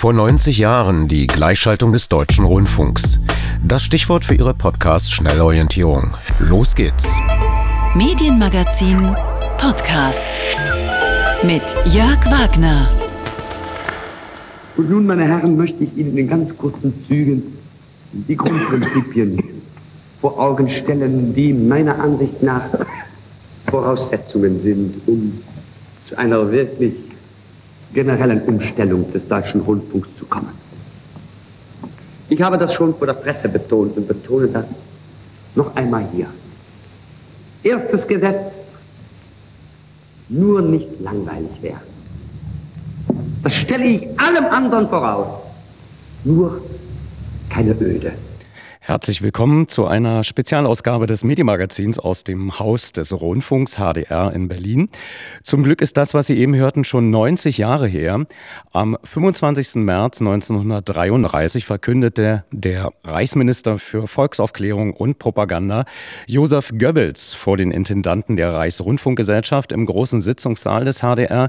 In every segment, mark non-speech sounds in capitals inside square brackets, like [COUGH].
Vor 90 Jahren die Gleichschaltung des deutschen Rundfunks. Das Stichwort für Ihre Podcast Schnellorientierung. Los geht's. Medienmagazin Podcast mit Jörg Wagner. Und nun, meine Herren, möchte ich Ihnen in ganz kurzen Zügen die Grundprinzipien vor Augen stellen, die meiner Ansicht nach Voraussetzungen sind, um zu einer wirklich generellen Umstellung des deutschen Rundfunks zu kommen. Ich habe das schon vor der Presse betont und betone das noch einmal hier. Erstes Gesetz, nur nicht langweilig werden. Das stelle ich allem anderen voraus. Nur keine Öde. Herzlich willkommen zu einer Spezialausgabe des Medienmagazins aus dem Haus des Rundfunks HDR in Berlin. Zum Glück ist das, was Sie eben hörten, schon 90 Jahre her. Am 25. März 1933 verkündete der Reichsminister für Volksaufklärung und Propaganda Josef Goebbels vor den Intendanten der Reichsrundfunkgesellschaft im großen Sitzungssaal des HDR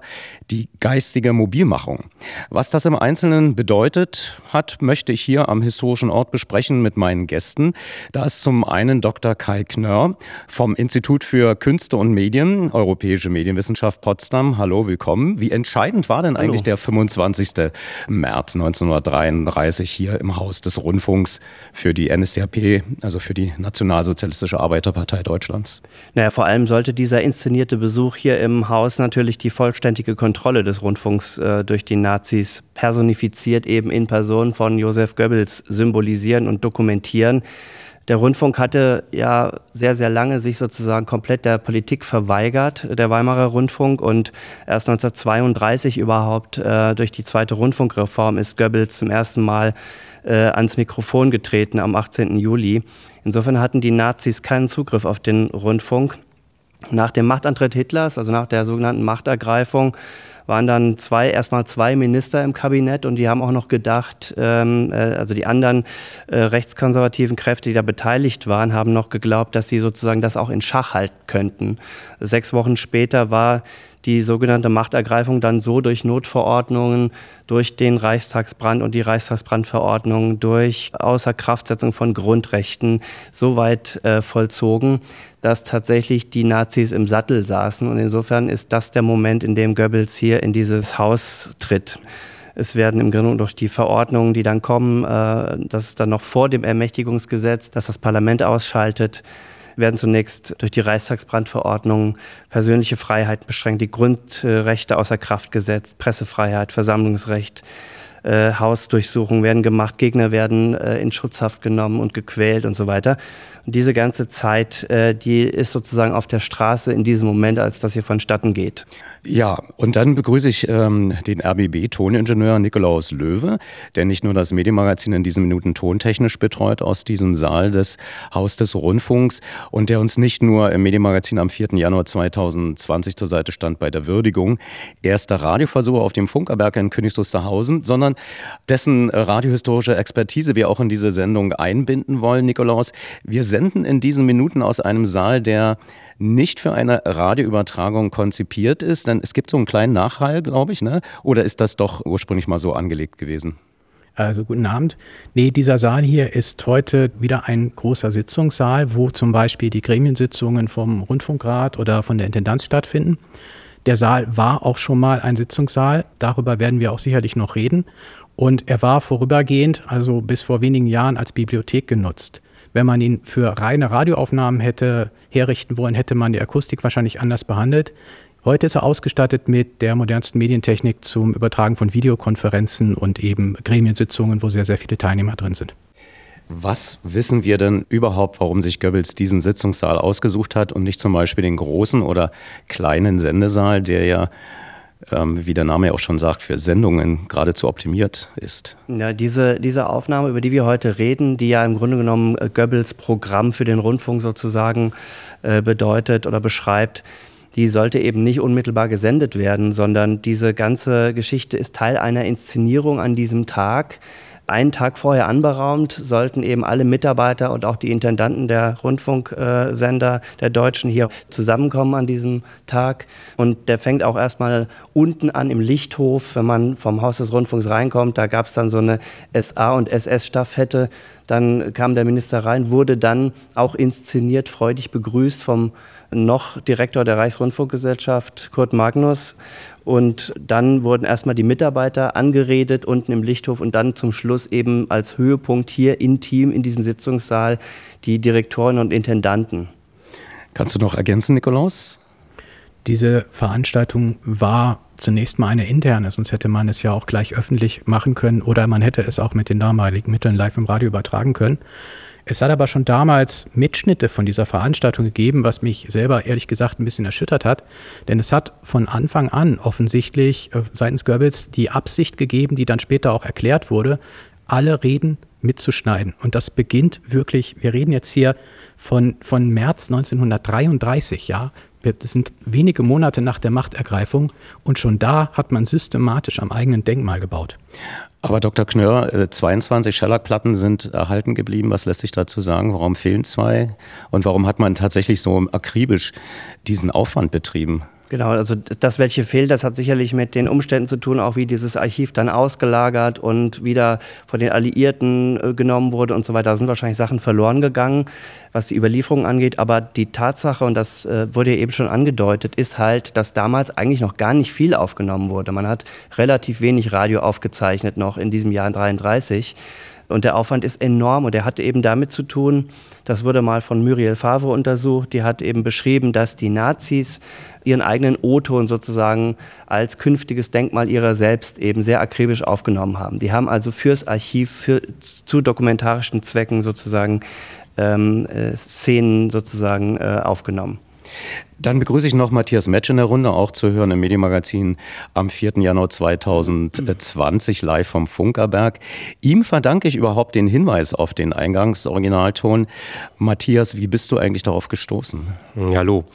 die geistige Mobilmachung. Was das im Einzelnen bedeutet hat, möchte ich hier am historischen Ort besprechen mit meinen Gästen. Da ist zum einen Dr. Kai Knörr vom Institut für Künste und Medien, Europäische Medienwissenschaft Potsdam. Hallo, willkommen. Wie entscheidend war denn eigentlich Hallo. der 25. März 1933 hier im Haus des Rundfunks für die NSDAP, also für die Nationalsozialistische Arbeiterpartei Deutschlands? Naja, vor allem sollte dieser inszenierte Besuch hier im Haus natürlich die vollständige Kontrolle des Rundfunks äh, durch die Nazis personifiziert eben in Person von Josef Goebbels symbolisieren und dokumentieren diskutieren. Der Rundfunk hatte ja sehr, sehr lange sich sozusagen komplett der Politik verweigert, der Weimarer Rundfunk. Und erst 1932 überhaupt äh, durch die zweite Rundfunkreform ist Goebbels zum ersten Mal äh, ans Mikrofon getreten am 18. Juli. Insofern hatten die Nazis keinen Zugriff auf den Rundfunk. Nach dem Machtantritt Hitlers, also nach der sogenannten Machtergreifung, waren dann zwei, erstmal zwei Minister im Kabinett und die haben auch noch gedacht, ähm, äh, also die anderen äh, rechtskonservativen Kräfte, die da beteiligt waren, haben noch geglaubt, dass sie sozusagen das auch in Schach halten könnten. Sechs Wochen später war die sogenannte Machtergreifung dann so durch Notverordnungen, durch den Reichstagsbrand und die Reichstagsbrandverordnung, durch Außerkraftsetzung von Grundrechten so weit äh, vollzogen, dass tatsächlich die Nazis im Sattel saßen. Und insofern ist das der Moment, in dem Goebbels hier in dieses Haus tritt. Es werden im Grunde durch die Verordnungen, die dann kommen, äh, das ist dann noch vor dem Ermächtigungsgesetz, dass das Parlament ausschaltet, werden zunächst durch die Reichstagsbrandverordnung persönliche Freiheiten beschränkt, die Grundrechte außer Kraft gesetzt, Pressefreiheit, Versammlungsrecht, äh, Hausdurchsuchungen werden gemacht, Gegner werden äh, in Schutzhaft genommen und gequält und so weiter. Und diese ganze Zeit, äh, die ist sozusagen auf der Straße in diesem Moment, als das hier vonstatten geht. Ja, und dann begrüße ich ähm, den RBB-Toningenieur Nikolaus Löwe, der nicht nur das Medienmagazin in diesen Minuten tontechnisch betreut aus diesem Saal des Haus des Rundfunks und der uns nicht nur im Medienmagazin am 4. Januar 2020 zur Seite stand bei der Würdigung erster Radioversuche auf dem Funkerberg in Königs Wusterhausen, sondern dessen radiohistorische Expertise wir auch in diese Sendung einbinden wollen, Nikolaus. Wir senden in diesen Minuten aus einem Saal, der nicht für eine Radioübertragung konzipiert ist, denn es gibt so einen kleinen Nachhall, glaube ich, ne? Oder ist das doch ursprünglich mal so angelegt gewesen? Also guten Abend. Nee, dieser Saal hier ist heute wieder ein großer Sitzungssaal, wo zum Beispiel die Gremiensitzungen vom Rundfunkrat oder von der Intendanz stattfinden. Der Saal war auch schon mal ein Sitzungssaal. Darüber werden wir auch sicherlich noch reden. Und er war vorübergehend, also bis vor wenigen Jahren, als Bibliothek genutzt. Wenn man ihn für reine Radioaufnahmen hätte herrichten wollen, hätte man die Akustik wahrscheinlich anders behandelt. Heute ist er ausgestattet mit der modernsten Medientechnik zum Übertragen von Videokonferenzen und eben Gremiensitzungen, wo sehr, sehr viele Teilnehmer drin sind. Was wissen wir denn überhaupt, warum sich Goebbels diesen Sitzungssaal ausgesucht hat und nicht zum Beispiel den großen oder kleinen Sendesaal, der ja ähm, wie der Name ja auch schon sagt, für Sendungen geradezu optimiert ist. Ja, diese, diese Aufnahme, über die wir heute reden, die ja im Grunde genommen äh, Goebbels Programm für den Rundfunk sozusagen äh, bedeutet oder beschreibt, die sollte eben nicht unmittelbar gesendet werden, sondern diese ganze Geschichte ist Teil einer Inszenierung an diesem Tag einen Tag vorher anberaumt, sollten eben alle Mitarbeiter und auch die Intendanten der Rundfunksender der Deutschen hier zusammenkommen an diesem Tag. Und der fängt auch erstmal unten an im Lichthof, wenn man vom Haus des Rundfunks reinkommt. Da gab es dann so eine SA- und SS-Staffette. Dann kam der Minister rein, wurde dann auch inszeniert, freudig begrüßt vom noch Direktor der Reichsrundfunkgesellschaft, Kurt Magnus. Und dann wurden erstmal die Mitarbeiter angeredet unten im Lichthof und dann zum Schluss eben als Höhepunkt hier intim in diesem Sitzungssaal die Direktoren und Intendanten. Kannst du noch ergänzen, Nikolaus? Diese Veranstaltung war zunächst mal eine interne, sonst hätte man es ja auch gleich öffentlich machen können oder man hätte es auch mit den damaligen Mitteln live im Radio übertragen können. Es hat aber schon damals Mitschnitte von dieser Veranstaltung gegeben, was mich selber ehrlich gesagt ein bisschen erschüttert hat. Denn es hat von Anfang an offensichtlich äh, seitens Goebbels die Absicht gegeben, die dann später auch erklärt wurde, alle Reden mitzuschneiden. Und das beginnt wirklich, wir reden jetzt hier von, von März 1933, ja. Das sind wenige Monate nach der Machtergreifung und schon da hat man systematisch am eigenen Denkmal gebaut. Aber Dr. Knörr, 22 äh, Schellackplatten sind erhalten geblieben. Was lässt sich dazu sagen? Warum fehlen zwei? Und warum hat man tatsächlich so akribisch diesen Aufwand betrieben? Genau, also das, welche fehlt, das hat sicherlich mit den Umständen zu tun, auch wie dieses Archiv dann ausgelagert und wieder von den Alliierten äh, genommen wurde und so weiter. Da sind wahrscheinlich Sachen verloren gegangen, was die Überlieferung angeht. Aber die Tatsache, und das äh, wurde ja eben schon angedeutet, ist halt, dass damals eigentlich noch gar nicht viel aufgenommen wurde. Man hat relativ wenig Radio aufgezeichnet noch in diesem Jahr 33. Und der Aufwand ist enorm und er hat eben damit zu tun, das wurde mal von Muriel Favre untersucht, die hat eben beschrieben, dass die Nazis ihren eigenen O-Ton sozusagen als künftiges Denkmal ihrer selbst eben sehr akribisch aufgenommen haben. Die haben also fürs Archiv, für, zu dokumentarischen Zwecken sozusagen ähm, äh, Szenen sozusagen äh, aufgenommen. Dann begrüße ich noch Matthias Metsch in der Runde, auch zu hören im Medienmagazin am 4. Januar 2020 live vom Funkerberg. Ihm verdanke ich überhaupt den Hinweis auf den Eingangsoriginalton. Matthias, wie bist du eigentlich darauf gestoßen? Hallo.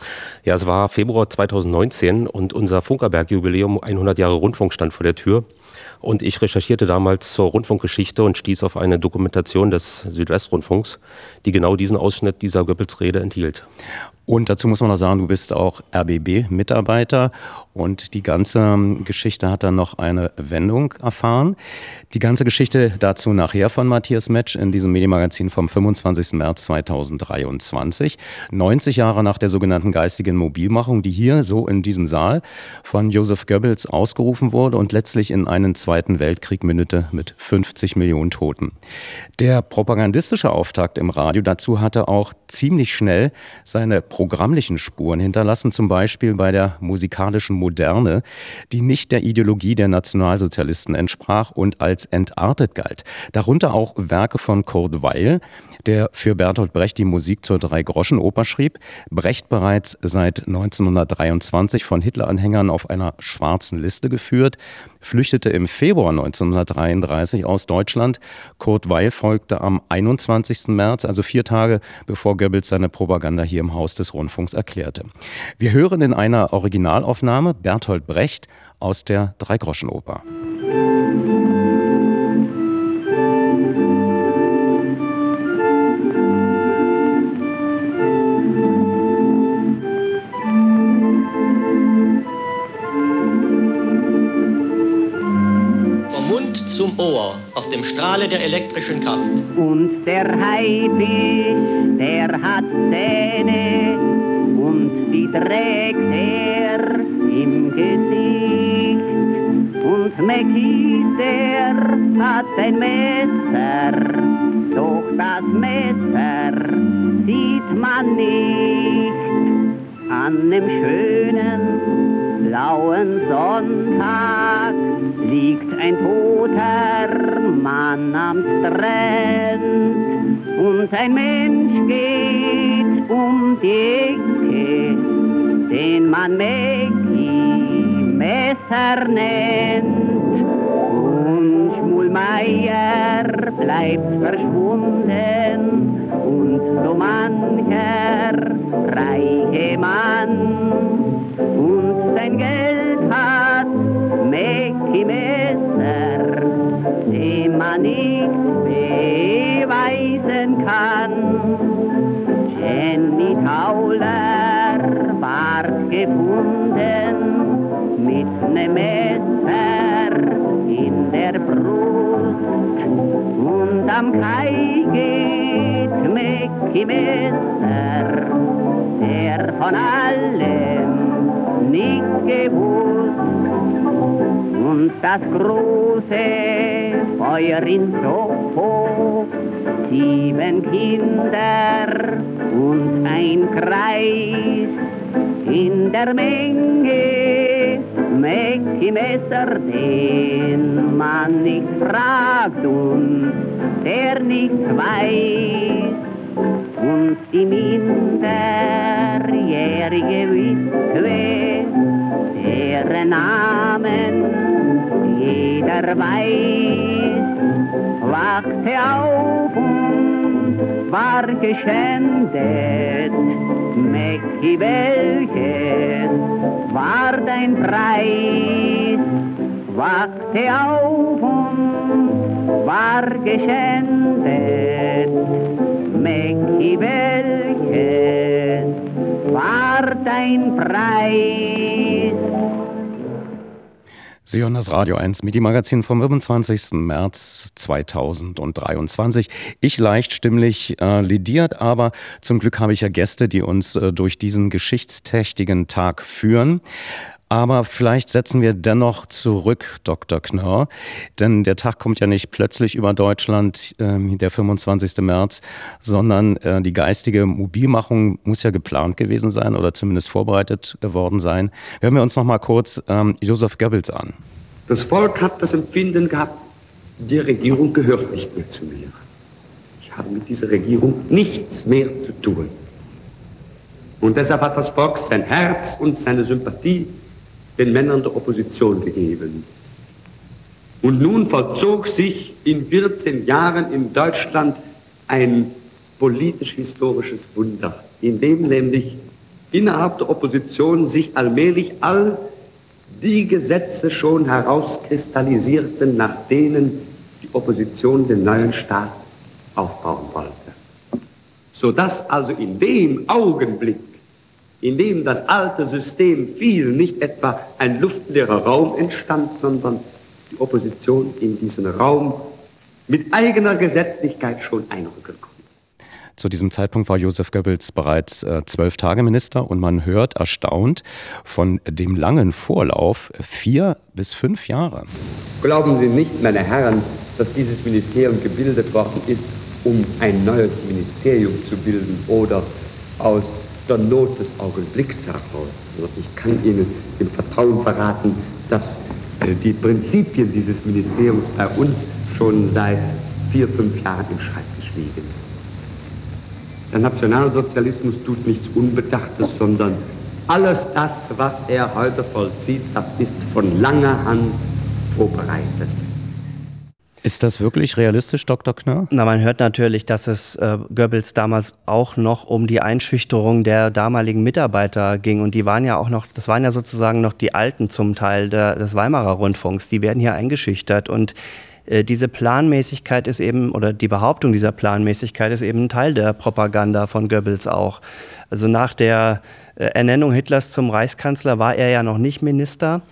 Ja, es war Februar 2019 und unser Funkerberg-Jubiläum 100 Jahre Rundfunk stand vor der Tür. Und ich recherchierte damals zur Rundfunkgeschichte und stieß auf eine Dokumentation des Südwestrundfunks, die genau diesen Ausschnitt dieser Goebbels-Rede enthielt. Und dazu muss man noch sagen, du bist auch RBB-Mitarbeiter und die ganze Geschichte hat dann noch eine Wendung erfahren. Die ganze Geschichte dazu nachher von Matthias Metsch in diesem Medienmagazin vom 25. März 2023. 90 Jahre nach der sogenannten geistigen Mobilmachung, die hier so in diesem Saal von Joseph Goebbels ausgerufen wurde und letztlich in einen Zweiten Weltkrieg mündete mit 50 Millionen Toten. Der propagandistische Auftakt im Radio dazu hatte auch ziemlich schnell seine programmlichen Spuren hinterlassen, zum Beispiel bei der musikalischen Moderne, die nicht der Ideologie der Nationalsozialisten entsprach und als entartet galt. Darunter auch Werke von Kurt Weil, der für Bertolt Brecht die Musik zur Drei-Groschen-Oper schrieb. Brecht bereits seit 1923 von Hitler-Anhängern auf einer schwarzen Liste geführt, flüchtete im Februar 1933 aus Deutschland. Kurt Weil folgte am 21. März, also vier Tage bevor Goebbels seine Propaganda hier im Haus des Rundfunks erklärte. Wir hören in einer Originalaufnahme Bertolt Brecht aus der Dreigroschenoper. zum Ohr auf dem Strahle der elektrischen Kraft. Und der Haifisch, der hat Zähne und die trägt er im Gesicht. Und Mekis, der hat ein Messer, doch das Messer sieht man nicht an dem schönen blauen Sonntag liegt ein toter Mann am Strand und ein Mensch geht um die Ecke, den man Mäcki Messer nennt. Und Schmulmeier bleibt verschwunden und so mancher reiche Mann nicht beweisen kann. Jenny Tauler ward gefunden mit nem Messer in der Brust und am Kai geht Mäcki Messer, der von allem nicht gewusst und das große Feuer in Soho, sieben Kinder und ein Kreis in der Menge, Mäcki Messer, den man nicht fragt und der nichts weiß. Und die minderjährige Witwe, deren Namen jeder weiß, wachte auf und war geschändet. Mäcki, welches war dein Preis? Wachte auf und war geschändet. Mäcki, welches war dein Preis? Sie hören das Radio 1 Midi-Magazin vom 25. März 2023. Ich leicht stimmlich äh, lediert, aber zum Glück habe ich ja Gäste, die uns äh, durch diesen geschichtsträchtigen Tag führen. Aber vielleicht setzen wir dennoch zurück, Dr. Knörr, denn der Tag kommt ja nicht plötzlich über Deutschland, äh, der 25. März, sondern äh, die geistige Mobilmachung muss ja geplant gewesen sein oder zumindest vorbereitet worden sein. Hören wir uns noch mal kurz ähm, Josef Goebbels an. Das Volk hat das Empfinden gehabt, die Regierung gehört nicht mehr zu mir. Ich habe mit dieser Regierung nichts mehr zu tun. Und deshalb hat das Volk sein Herz und seine Sympathie den Männern der Opposition gegeben. Und nun vollzog sich in 14 Jahren in Deutschland ein politisch-historisches Wunder, in dem nämlich innerhalb der Opposition sich allmählich all die Gesetze schon herauskristallisierten, nach denen die Opposition den neuen Staat aufbauen wollte. Sodass also in dem Augenblick, in dem das alte System fiel, nicht etwa ein luftleerer Raum entstand, sondern die Opposition in diesen Raum mit eigener Gesetzlichkeit schon einrücken konnte. Zu diesem Zeitpunkt war Josef Goebbels bereits äh, zwölf Tage Minister und man hört erstaunt von dem langen Vorlauf vier bis fünf Jahre. Glauben Sie nicht, meine Herren, dass dieses Ministerium gebildet worden ist, um ein neues Ministerium zu bilden oder aus der Not des Augenblicks heraus. Ich kann Ihnen im Vertrauen verraten, dass äh, die Prinzipien dieses Ministeriums bei uns schon seit vier, fünf Jahren im Schreibtisch liegen. Der Nationalsozialismus tut nichts Unbedachtes, sondern alles das, was er heute vollzieht, das ist von langer Hand vorbereitet. Ist das wirklich realistisch, Dr. Knörr? Na, man hört natürlich, dass es äh, Goebbels damals auch noch um die Einschüchterung der damaligen Mitarbeiter ging. Und die waren ja auch noch, das waren ja sozusagen noch die Alten zum Teil der, des Weimarer Rundfunks. Die werden hier eingeschüchtert. Und äh, diese Planmäßigkeit ist eben, oder die Behauptung dieser Planmäßigkeit ist eben Teil der Propaganda von Goebbels auch. Also nach der äh, Ernennung Hitlers zum Reichskanzler war er ja noch nicht Minister.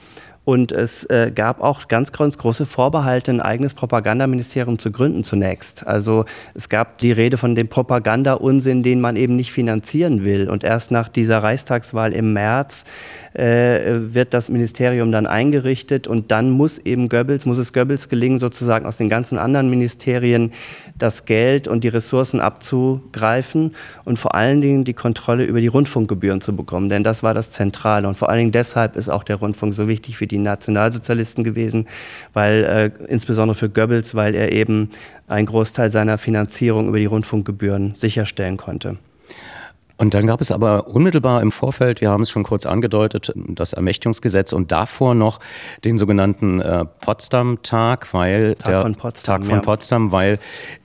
Und es äh, gab auch ganz, ganz große Vorbehalte, ein eigenes Propagandaministerium zu gründen zunächst. Also es gab die Rede von dem Propaganda-Unsinn, den man eben nicht finanzieren will. Und erst nach dieser Reichstagswahl im März äh, wird das Ministerium dann eingerichtet und dann muss eben Goebbels, muss es Goebbels gelingen, sozusagen aus den ganzen anderen Ministerien das Geld und die Ressourcen abzugreifen und vor allen Dingen die Kontrolle über die Rundfunkgebühren zu bekommen. Denn das war das Zentrale. Und vor allen Dingen deshalb ist auch der Rundfunk so wichtig für die die Nationalsozialisten gewesen, weil äh, insbesondere für Goebbels, weil er eben einen Großteil seiner Finanzierung über die Rundfunkgebühren sicherstellen konnte. Und dann gab es aber unmittelbar im Vorfeld, wir haben es schon kurz angedeutet, das Ermächtigungsgesetz und davor noch den sogenannten äh, Potsdam-Tag, weil Tag der von Potsdam, Tag von ja. Potsdam, weil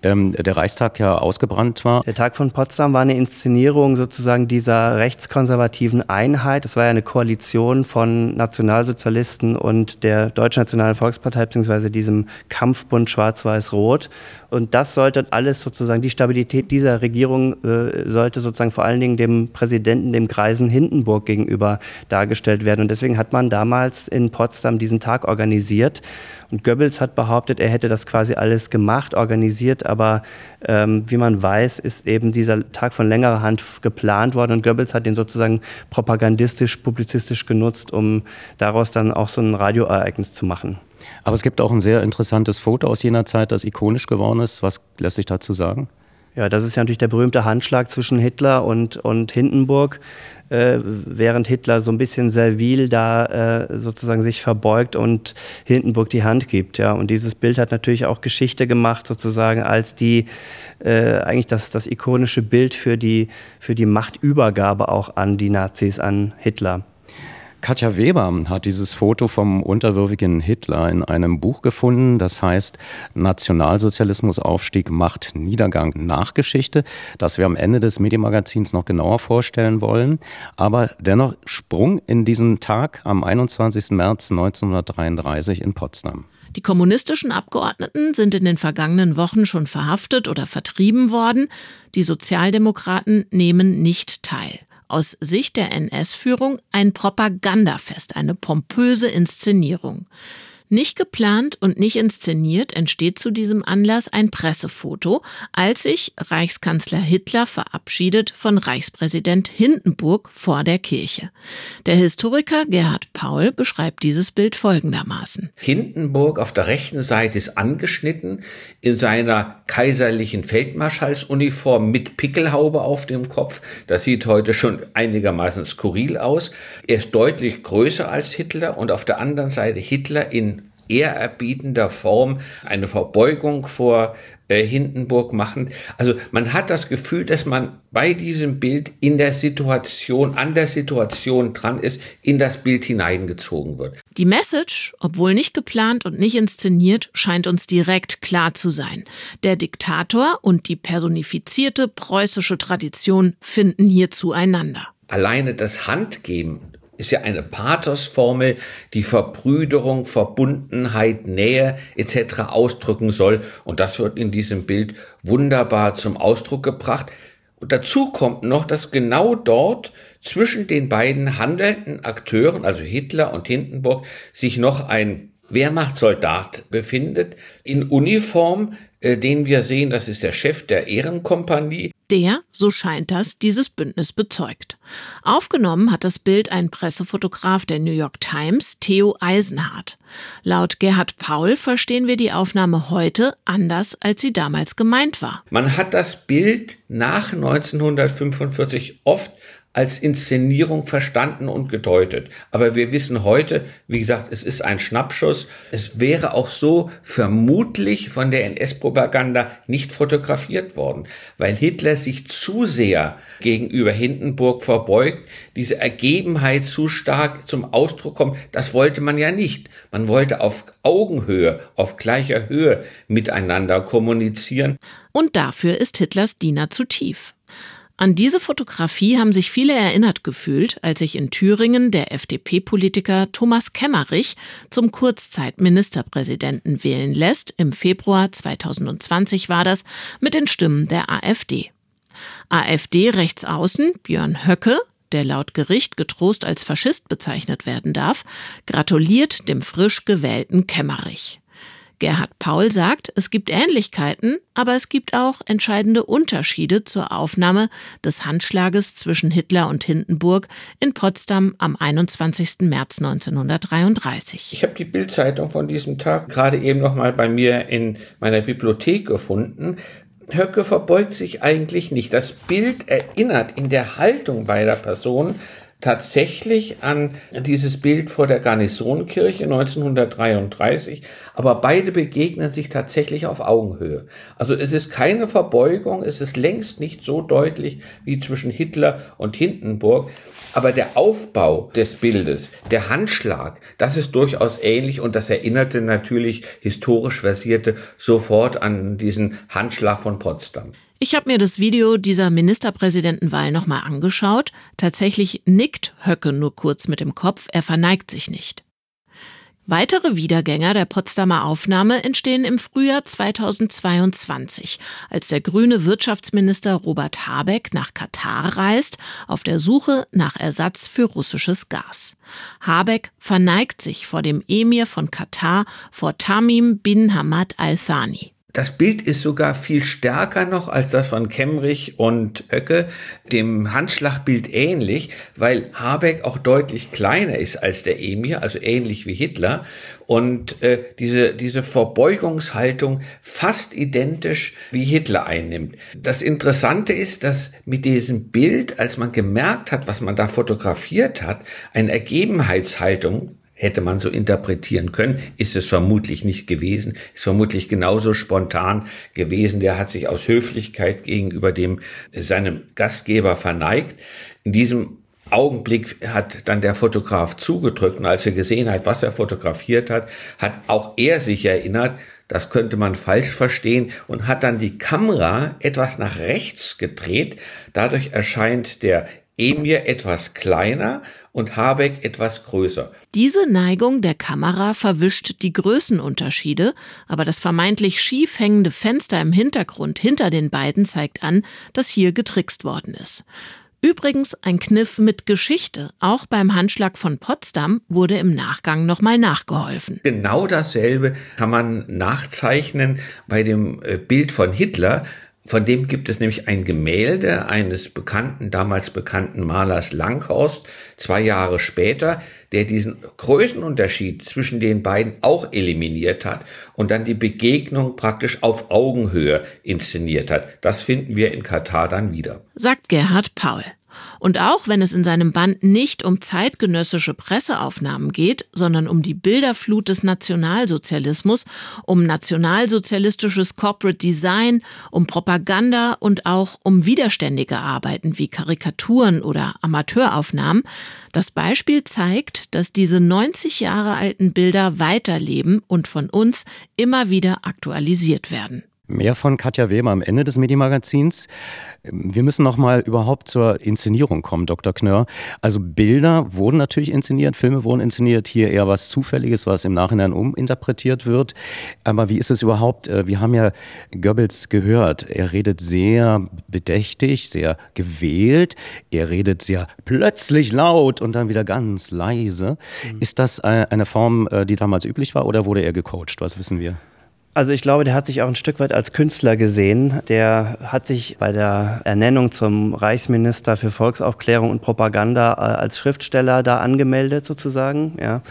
ähm, der Reichstag ja ausgebrannt war. Der Tag von Potsdam war eine Inszenierung sozusagen dieser rechtskonservativen Einheit. Es war ja eine Koalition von Nationalsozialisten und der Deutschnationalen Volkspartei beziehungsweise diesem Kampfbund Schwarz-Weiß-Rot. Und das sollte alles sozusagen, die Stabilität dieser Regierung äh, sollte sozusagen vor allen Dingen dem Präsidenten, dem Greisen Hindenburg gegenüber dargestellt werden. Und deswegen hat man damals in Potsdam diesen Tag organisiert. Und Goebbels hat behauptet, er hätte das quasi alles gemacht, organisiert, aber ähm, wie man weiß, ist eben dieser Tag von längerer Hand geplant worden und Goebbels hat den sozusagen propagandistisch, publizistisch genutzt, um daraus dann auch so ein Radioereignis zu machen. Aber es gibt auch ein sehr interessantes Foto aus jener Zeit, das ikonisch geworden ist. Was lässt sich dazu sagen? Ja, das ist ja natürlich der berühmte Handschlag zwischen Hitler und, und Hindenburg, äh, während Hitler so ein bisschen servil da äh, sozusagen sich verbeugt und Hindenburg die Hand gibt. Ja. Und dieses Bild hat natürlich auch Geschichte gemacht, sozusagen als die äh, eigentlich das, das ikonische Bild für die, für die Machtübergabe auch an die Nazis, an Hitler. Katja Weber hat dieses Foto vom unterwürfigen Hitler in einem Buch gefunden, das heißt Nationalsozialismus Aufstieg, Macht, Niedergang, Nachgeschichte, das wir am Ende des Medienmagazins noch genauer vorstellen wollen. Aber dennoch Sprung in diesen Tag am 21. März 1933 in Potsdam. Die kommunistischen Abgeordneten sind in den vergangenen Wochen schon verhaftet oder vertrieben worden. Die Sozialdemokraten nehmen nicht teil aus Sicht der NS-Führung ein Propagandafest, eine pompöse Inszenierung. Nicht geplant und nicht inszeniert entsteht zu diesem Anlass ein Pressefoto, als sich Reichskanzler Hitler verabschiedet von Reichspräsident Hindenburg vor der Kirche. Der Historiker Gerhard Paul beschreibt dieses Bild folgendermaßen. Hindenburg auf der rechten Seite ist angeschnitten in seiner kaiserlichen Feldmarschallsuniform mit Pickelhaube auf dem Kopf. Das sieht heute schon einigermaßen skurril aus. Er ist deutlich größer als Hitler und auf der anderen Seite Hitler in ehrerbietender Form eine Verbeugung vor äh, Hindenburg machen. Also man hat das Gefühl, dass man bei diesem Bild in der Situation, an der Situation dran ist, in das Bild hineingezogen wird. Die Message, obwohl nicht geplant und nicht inszeniert, scheint uns direkt klar zu sein. Der Diktator und die personifizierte preußische Tradition finden hier zueinander. Alleine das Handgeben ist ja eine Pathosformel, die Verbrüderung, Verbundenheit, Nähe etc. ausdrücken soll. Und das wird in diesem Bild wunderbar zum Ausdruck gebracht. Und dazu kommt noch, dass genau dort zwischen den beiden handelnden Akteuren, also Hitler und Hindenburg, sich noch ein Wehrmachtssoldat befindet in Uniform, äh, den wir sehen, das ist der Chef der Ehrenkompanie. Der, so scheint das, dieses Bündnis bezeugt. Aufgenommen hat das Bild ein Pressefotograf der New York Times, Theo Eisenhardt. Laut Gerhard Paul verstehen wir die Aufnahme heute anders, als sie damals gemeint war. Man hat das Bild nach 1945 oft als Inszenierung verstanden und gedeutet. Aber wir wissen heute, wie gesagt, es ist ein Schnappschuss. Es wäre auch so vermutlich von der NS-Propaganda nicht fotografiert worden, weil Hitler sich zu sehr gegenüber Hindenburg verbeugt, diese Ergebenheit zu stark zum Ausdruck kommt. Das wollte man ja nicht. Man wollte auf Augenhöhe, auf gleicher Höhe miteinander kommunizieren. Und dafür ist Hitlers Diener zu tief. An diese Fotografie haben sich viele erinnert gefühlt, als sich in Thüringen der FDP-Politiker Thomas Kemmerich zum Kurzzeitministerpräsidenten wählen lässt. Im Februar 2020 war das mit den Stimmen der AfD. AfD-Rechtsaußen Björn Höcke, der laut Gericht getrost als Faschist bezeichnet werden darf, gratuliert dem frisch gewählten Kemmerich. Gerhard Paul sagt, es gibt Ähnlichkeiten, aber es gibt auch entscheidende Unterschiede zur Aufnahme des Handschlages zwischen Hitler und Hindenburg in Potsdam am 21. März 1933. Ich habe die Bildzeitung von diesem Tag gerade eben noch mal bei mir in meiner Bibliothek gefunden. Höcke verbeugt sich eigentlich nicht. Das Bild erinnert in der Haltung beider Personen tatsächlich an dieses Bild vor der Garnisonkirche 1933, aber beide begegnen sich tatsächlich auf Augenhöhe. Also es ist keine Verbeugung, es ist längst nicht so deutlich wie zwischen Hitler und Hindenburg, aber der Aufbau des Bildes, der Handschlag, das ist durchaus ähnlich und das erinnerte natürlich historisch versierte sofort an diesen Handschlag von Potsdam. Ich habe mir das Video dieser Ministerpräsidentenwahl nochmal angeschaut. Tatsächlich nickt Höcke nur kurz mit dem Kopf, er verneigt sich nicht. Weitere Wiedergänger der Potsdamer Aufnahme entstehen im Frühjahr 2022, als der grüne Wirtschaftsminister Robert Habeck nach Katar reist, auf der Suche nach Ersatz für russisches Gas. Habeck verneigt sich vor dem Emir von Katar, vor Tamim bin Hamad al-Thani. Das Bild ist sogar viel stärker noch als das von Kemmerich und Oecke, dem Handschlagbild ähnlich, weil Habeck auch deutlich kleiner ist als der Emir, also ähnlich wie Hitler und äh, diese, diese Verbeugungshaltung fast identisch wie Hitler einnimmt. Das Interessante ist, dass mit diesem Bild, als man gemerkt hat, was man da fotografiert hat, eine Ergebenheitshaltung hätte man so interpretieren können, ist es vermutlich nicht gewesen, ist vermutlich genauso spontan gewesen. Der hat sich aus Höflichkeit gegenüber dem seinem Gastgeber verneigt. In diesem Augenblick hat dann der Fotograf zugedrückt und als er gesehen hat, was er fotografiert hat, hat auch er sich erinnert, das könnte man falsch verstehen und hat dann die Kamera etwas nach rechts gedreht. Dadurch erscheint der Emir etwas kleiner und Habeck etwas größer. Diese Neigung der Kamera verwischt die Größenunterschiede, aber das vermeintlich schief hängende Fenster im Hintergrund hinter den beiden zeigt an, dass hier getrickst worden ist. Übrigens ein Kniff mit Geschichte. Auch beim Handschlag von Potsdam wurde im Nachgang nochmal nachgeholfen. Genau dasselbe kann man nachzeichnen bei dem äh, Bild von Hitler. Von dem gibt es nämlich ein Gemälde eines bekannten, damals bekannten Malers Langhorst, zwei Jahre später, der diesen Größenunterschied zwischen den beiden auch eliminiert hat und dann die Begegnung praktisch auf Augenhöhe inszeniert hat. Das finden wir in Katar dann wieder. Sagt Gerhard Paul. Und auch wenn es in seinem Band nicht um zeitgenössische Presseaufnahmen geht, sondern um die Bilderflut des Nationalsozialismus, um nationalsozialistisches Corporate Design, um Propaganda und auch um widerständige Arbeiten wie Karikaturen oder Amateuraufnahmen, das Beispiel zeigt, dass diese 90 Jahre alten Bilder weiterleben und von uns immer wieder aktualisiert werden. Mehr von Katja Weber am Ende des Medienmagazins. Wir müssen noch mal überhaupt zur Inszenierung kommen, Dr. Knörr. Also Bilder wurden natürlich inszeniert, Filme wurden inszeniert, hier eher was Zufälliges, was im Nachhinein uminterpretiert wird. Aber wie ist es überhaupt? Äh, wir haben ja Goebbels gehört. Er redet sehr bedächtig, sehr gewählt. Er redet sehr plötzlich laut und dann wieder ganz leise. Mhm. Ist das äh, eine Form, äh, die damals üblich war oder wurde er gecoacht? Was wissen wir? Also ich glaube, der hat sich auch ein Stück weit als Künstler gesehen. Der hat sich bei der Ernennung zum Reichsminister für Volksaufklärung und Propaganda äh, als Schriftsteller da angemeldet sozusagen. Ja.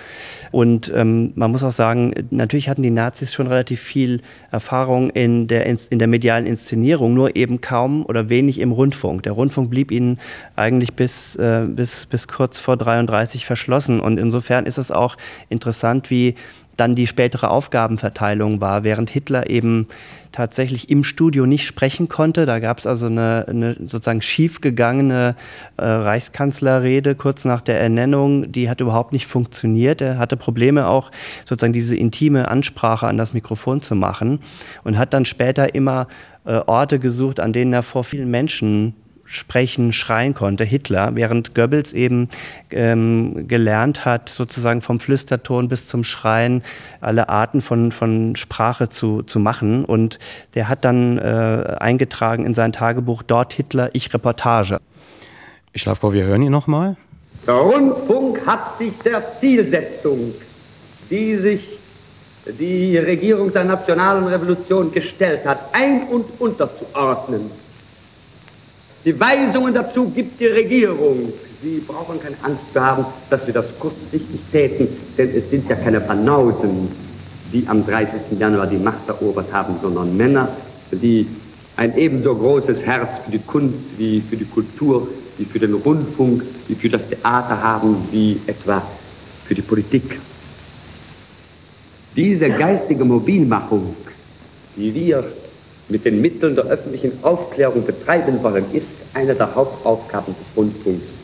Und ähm, man muss auch sagen, natürlich hatten die Nazis schon relativ viel Erfahrung in der, in der medialen Inszenierung, nur eben kaum oder wenig im Rundfunk. Der Rundfunk blieb ihnen eigentlich bis, äh, bis, bis kurz vor 33 verschlossen. Und insofern ist es auch interessant, wie dann die spätere Aufgabenverteilung war, während Hitler eben tatsächlich im Studio nicht sprechen konnte. Da gab es also eine, eine, sozusagen schiefgegangene äh, Reichskanzlerrede kurz nach der Ernennung. Die hat überhaupt nicht funktioniert. Er hatte Probleme auch sozusagen diese intime Ansprache an das Mikrofon zu machen und hat dann später immer äh, Orte gesucht, an denen er vor vielen Menschen sprechen, schreien konnte, Hitler, während Goebbels eben ähm, gelernt hat, sozusagen vom Flüsterton bis zum Schreien alle Arten von, von Sprache zu, zu machen. Und der hat dann äh, eingetragen in sein Tagebuch dort Hitler, ich Reportage. Ich schlage vor, wir hören ihn nochmal. Der Rundfunk hat sich der Zielsetzung, die sich die Regierung der Nationalen Revolution gestellt hat, ein- und unterzuordnen die Weisungen dazu gibt die Regierung. Sie brauchen keine Angst zu haben, dass wir das kurzsichtig täten, denn es sind ja keine Banausen, die am 30. Januar die Macht erobert haben, sondern Männer, die ein ebenso großes Herz für die Kunst wie für die Kultur wie für den Rundfunk, wie für das Theater haben, wie etwa für die Politik. Diese geistige Mobilmachung, die wir mit den Mitteln der öffentlichen Aufklärung betreiben wollen, ist eine der Hauptaufgaben des Rundfunks.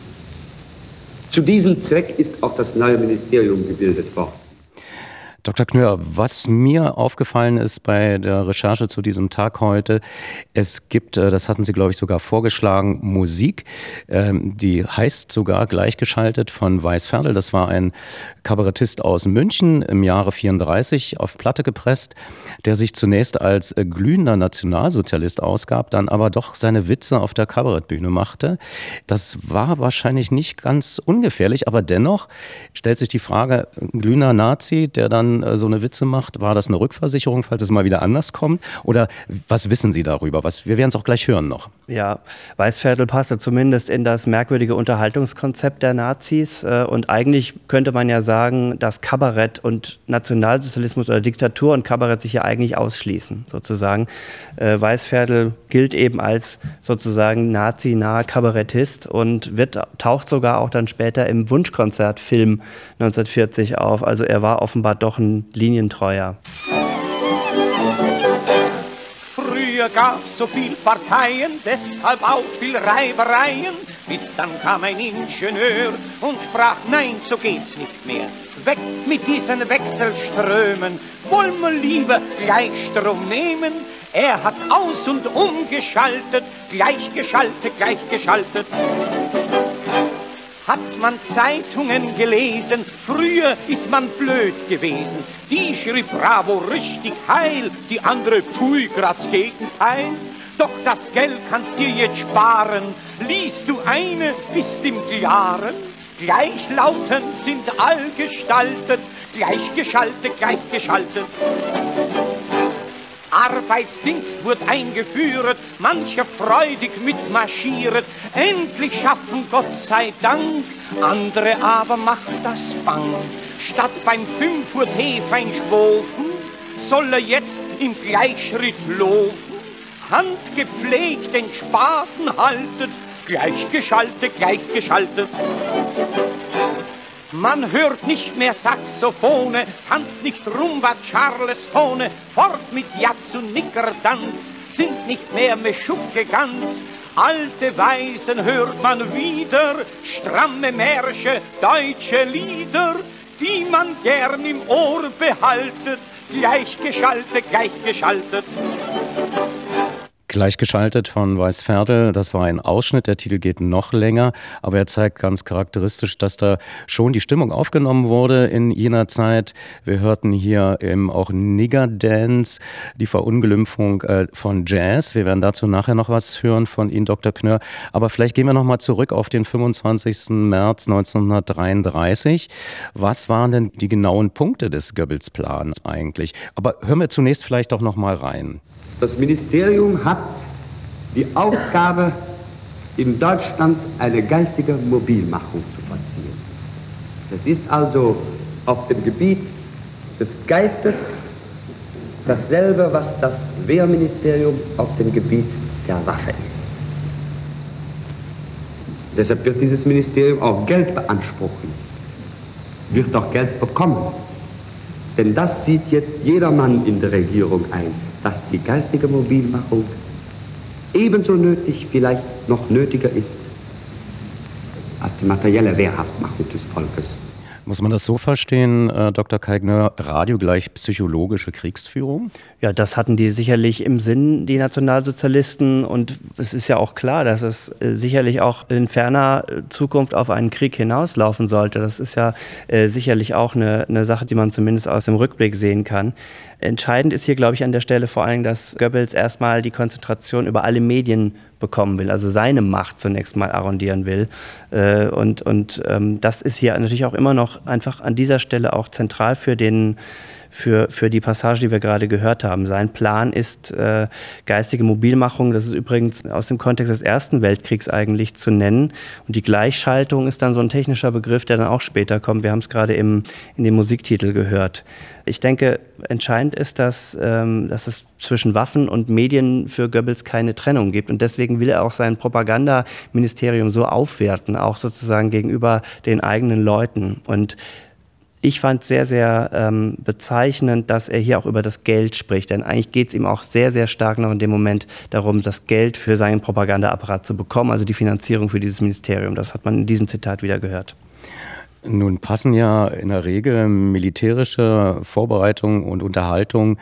Zu diesem Zweck ist auch das neue Ministerium gebildet worden. Dr. Knör, was mir aufgefallen ist bei der Recherche zu diesem Tag heute, es gibt, äh, das hatten Sie, glaube ich, sogar vorgeschlagen, Musik, ähm, die heißt sogar gleichgeschaltet von Weiß Ferdl. Das war ein Kabarettist aus München im Jahre 34 auf Platte gepresst, der sich zunächst als äh, glühender Nationalsozialist ausgab, dann aber doch seine Witze auf der Kabarettbühne machte. Das war wahrscheinlich nicht ganz ungefährlich, aber dennoch stellt sich die Frage, glühender Nazi, der dann äh, so eine Witze macht, war das eine Rückversicherung, falls es mal wieder anders kommt? Oder was wissen Sie darüber? Was, wir werden es auch gleich hören noch. Ja, Weißviertel passte zumindest in das merkwürdige Unterhaltungskonzept der Nazis. Äh, und eigentlich könnte man ja sagen, dass Kabarett und Nationalsozialismus oder Diktatur und Kabarett sich ja eigentlich ausschließen, sozusagen. Äh, Weißviertel gilt eben als sozusagen nazi-naher Kabarettist und wird, taucht sogar auch dann später im Wunschkonzertfilm 1940 auf. Also er war offenbar doch ein Linientreuer. Früher gab's so viel Parteien, deshalb auch viel Reibereien. Bis dann kam ein Ingenieur und sprach, nein, so geht's nicht mehr. Weg mit diesen Wechselströmen, wollen wir lieber Gleichstrom nehmen. Er hat aus- und umgeschaltet, gleichgeschaltet, gleichgeschaltet hat man Zeitungen gelesen, früher ist man blöd gewesen. Die schrieb Bravo richtig heil, die andere Pui grad's Gegenteil. Doch das Geld kannst dir jetzt sparen, liest du eine, bist im Klaren. Gleichlautend sind all gestaltet, gleichgeschaltet, gleichgeschaltet. Arbeitsdienst wird eingeführt, manche freudig mitmarschiert, endlich schaffen Gott sei Dank, andere aber macht das bang. Statt beim 5 Uhr Hefein spofen, soll er jetzt im Gleichschritt laufen, handgepflegt den Spaten haltet, gleichgeschaltet, gleichgeschaltet. Man hört nicht mehr Saxophone, tanzt nicht Rumba Charlestone, fort mit Jatz und Nickerdanz, sind nicht mehr Meschucke ganz. Alte Weisen hört man wieder, stramme Märsche, deutsche Lieder, die man gern im Ohr behaltet, gleichgeschaltet, gleichgeschaltet. Gleichgeschaltet von Weißferdel, das war ein Ausschnitt, der Titel geht noch länger, aber er zeigt ganz charakteristisch, dass da schon die Stimmung aufgenommen wurde in jener Zeit. Wir hörten hier eben auch Nigger Dance, die Verunglimpfung äh, von Jazz. Wir werden dazu nachher noch was hören von Ihnen, Dr. Knör. Aber vielleicht gehen wir noch mal zurück auf den 25. März 1933. Was waren denn die genauen Punkte des Goebbels-Plans eigentlich? Aber hören wir zunächst vielleicht doch noch mal rein. Das Ministerium hat die Aufgabe, in Deutschland eine geistige Mobilmachung zu vollziehen. Das ist also auf dem Gebiet des Geistes dasselbe, was das Wehrministerium auf dem Gebiet der Waffe ist. Deshalb wird dieses Ministerium auch Geld beanspruchen, wird auch Geld bekommen. Denn das sieht jetzt jedermann in der Regierung ein dass die geistige Mobilmachung ebenso nötig, vielleicht noch nötiger ist, als die materielle Wehrhaftmachung des Volkes. Muss man das so verstehen, äh, Dr. Keigner, Radio gleich psychologische Kriegsführung? Ja, das hatten die sicherlich im Sinn, die Nationalsozialisten. Und es ist ja auch klar, dass es äh, sicherlich auch in ferner äh, Zukunft auf einen Krieg hinauslaufen sollte. Das ist ja äh, sicherlich auch eine, eine Sache, die man zumindest aus dem Rückblick sehen kann. Entscheidend ist hier, glaube ich, an der Stelle vor allem, dass Goebbels erstmal die Konzentration über alle Medien bekommen will, also seine Macht zunächst mal arrondieren will. Äh, und und ähm, das ist hier natürlich auch immer noch einfach an dieser Stelle auch zentral für den für, für die Passage, die wir gerade gehört haben. Sein Plan ist äh, geistige Mobilmachung. Das ist übrigens aus dem Kontext des Ersten Weltkriegs eigentlich zu nennen. Und die Gleichschaltung ist dann so ein technischer Begriff, der dann auch später kommt. Wir haben es gerade im, in dem Musiktitel gehört. Ich denke, entscheidend ist, dass, ähm, dass es zwischen Waffen und Medien für Goebbels keine Trennung gibt. Und deswegen will er auch sein Propagandaministerium so aufwerten, auch sozusagen gegenüber den eigenen Leuten. Und ich fand sehr, sehr ähm, bezeichnend, dass er hier auch über das Geld spricht. Denn eigentlich geht es ihm auch sehr, sehr stark noch in dem Moment darum, das Geld für seinen Propagandaapparat zu bekommen, also die Finanzierung für dieses Ministerium. Das hat man in diesem Zitat wieder gehört. Nun passen ja in der Regel militärische Vorbereitungen und Unterhaltung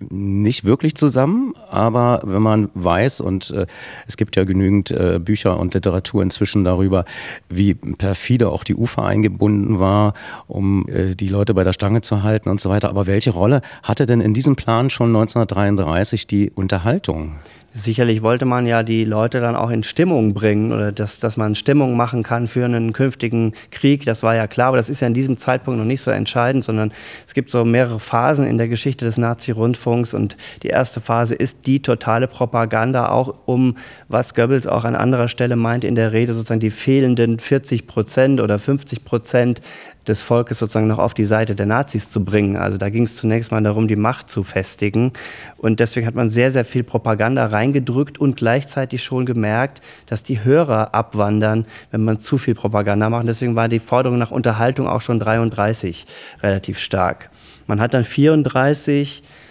nicht wirklich zusammen, aber wenn man weiß, und äh, es gibt ja genügend äh, Bücher und Literatur inzwischen darüber, wie perfide auch die UFA eingebunden war, um äh, die Leute bei der Stange zu halten und so weiter. Aber welche Rolle hatte denn in diesem Plan schon 1933 die Unterhaltung? Sicherlich wollte man ja die Leute dann auch in Stimmung bringen oder dass, dass man Stimmung machen kann für einen künftigen Krieg. Das war ja klar, aber das ist ja in diesem Zeitpunkt noch nicht so entscheidend, sondern es gibt so mehrere Phasen in der Geschichte des Nazi-Rundfunks und die erste Phase ist die totale Propaganda, auch um, was Goebbels auch an anderer Stelle meint in der Rede, sozusagen die fehlenden 40 Prozent oder 50 Prozent des Volkes sozusagen noch auf die Seite der Nazis zu bringen. Also da ging es zunächst mal darum, die Macht zu festigen. Und deswegen hat man sehr, sehr viel Propaganda reingedrückt und gleichzeitig schon gemerkt, dass die Hörer abwandern, wenn man zu viel Propaganda macht. Und deswegen war die Forderung nach Unterhaltung auch schon 33 relativ stark. Man hat dann 34 äh,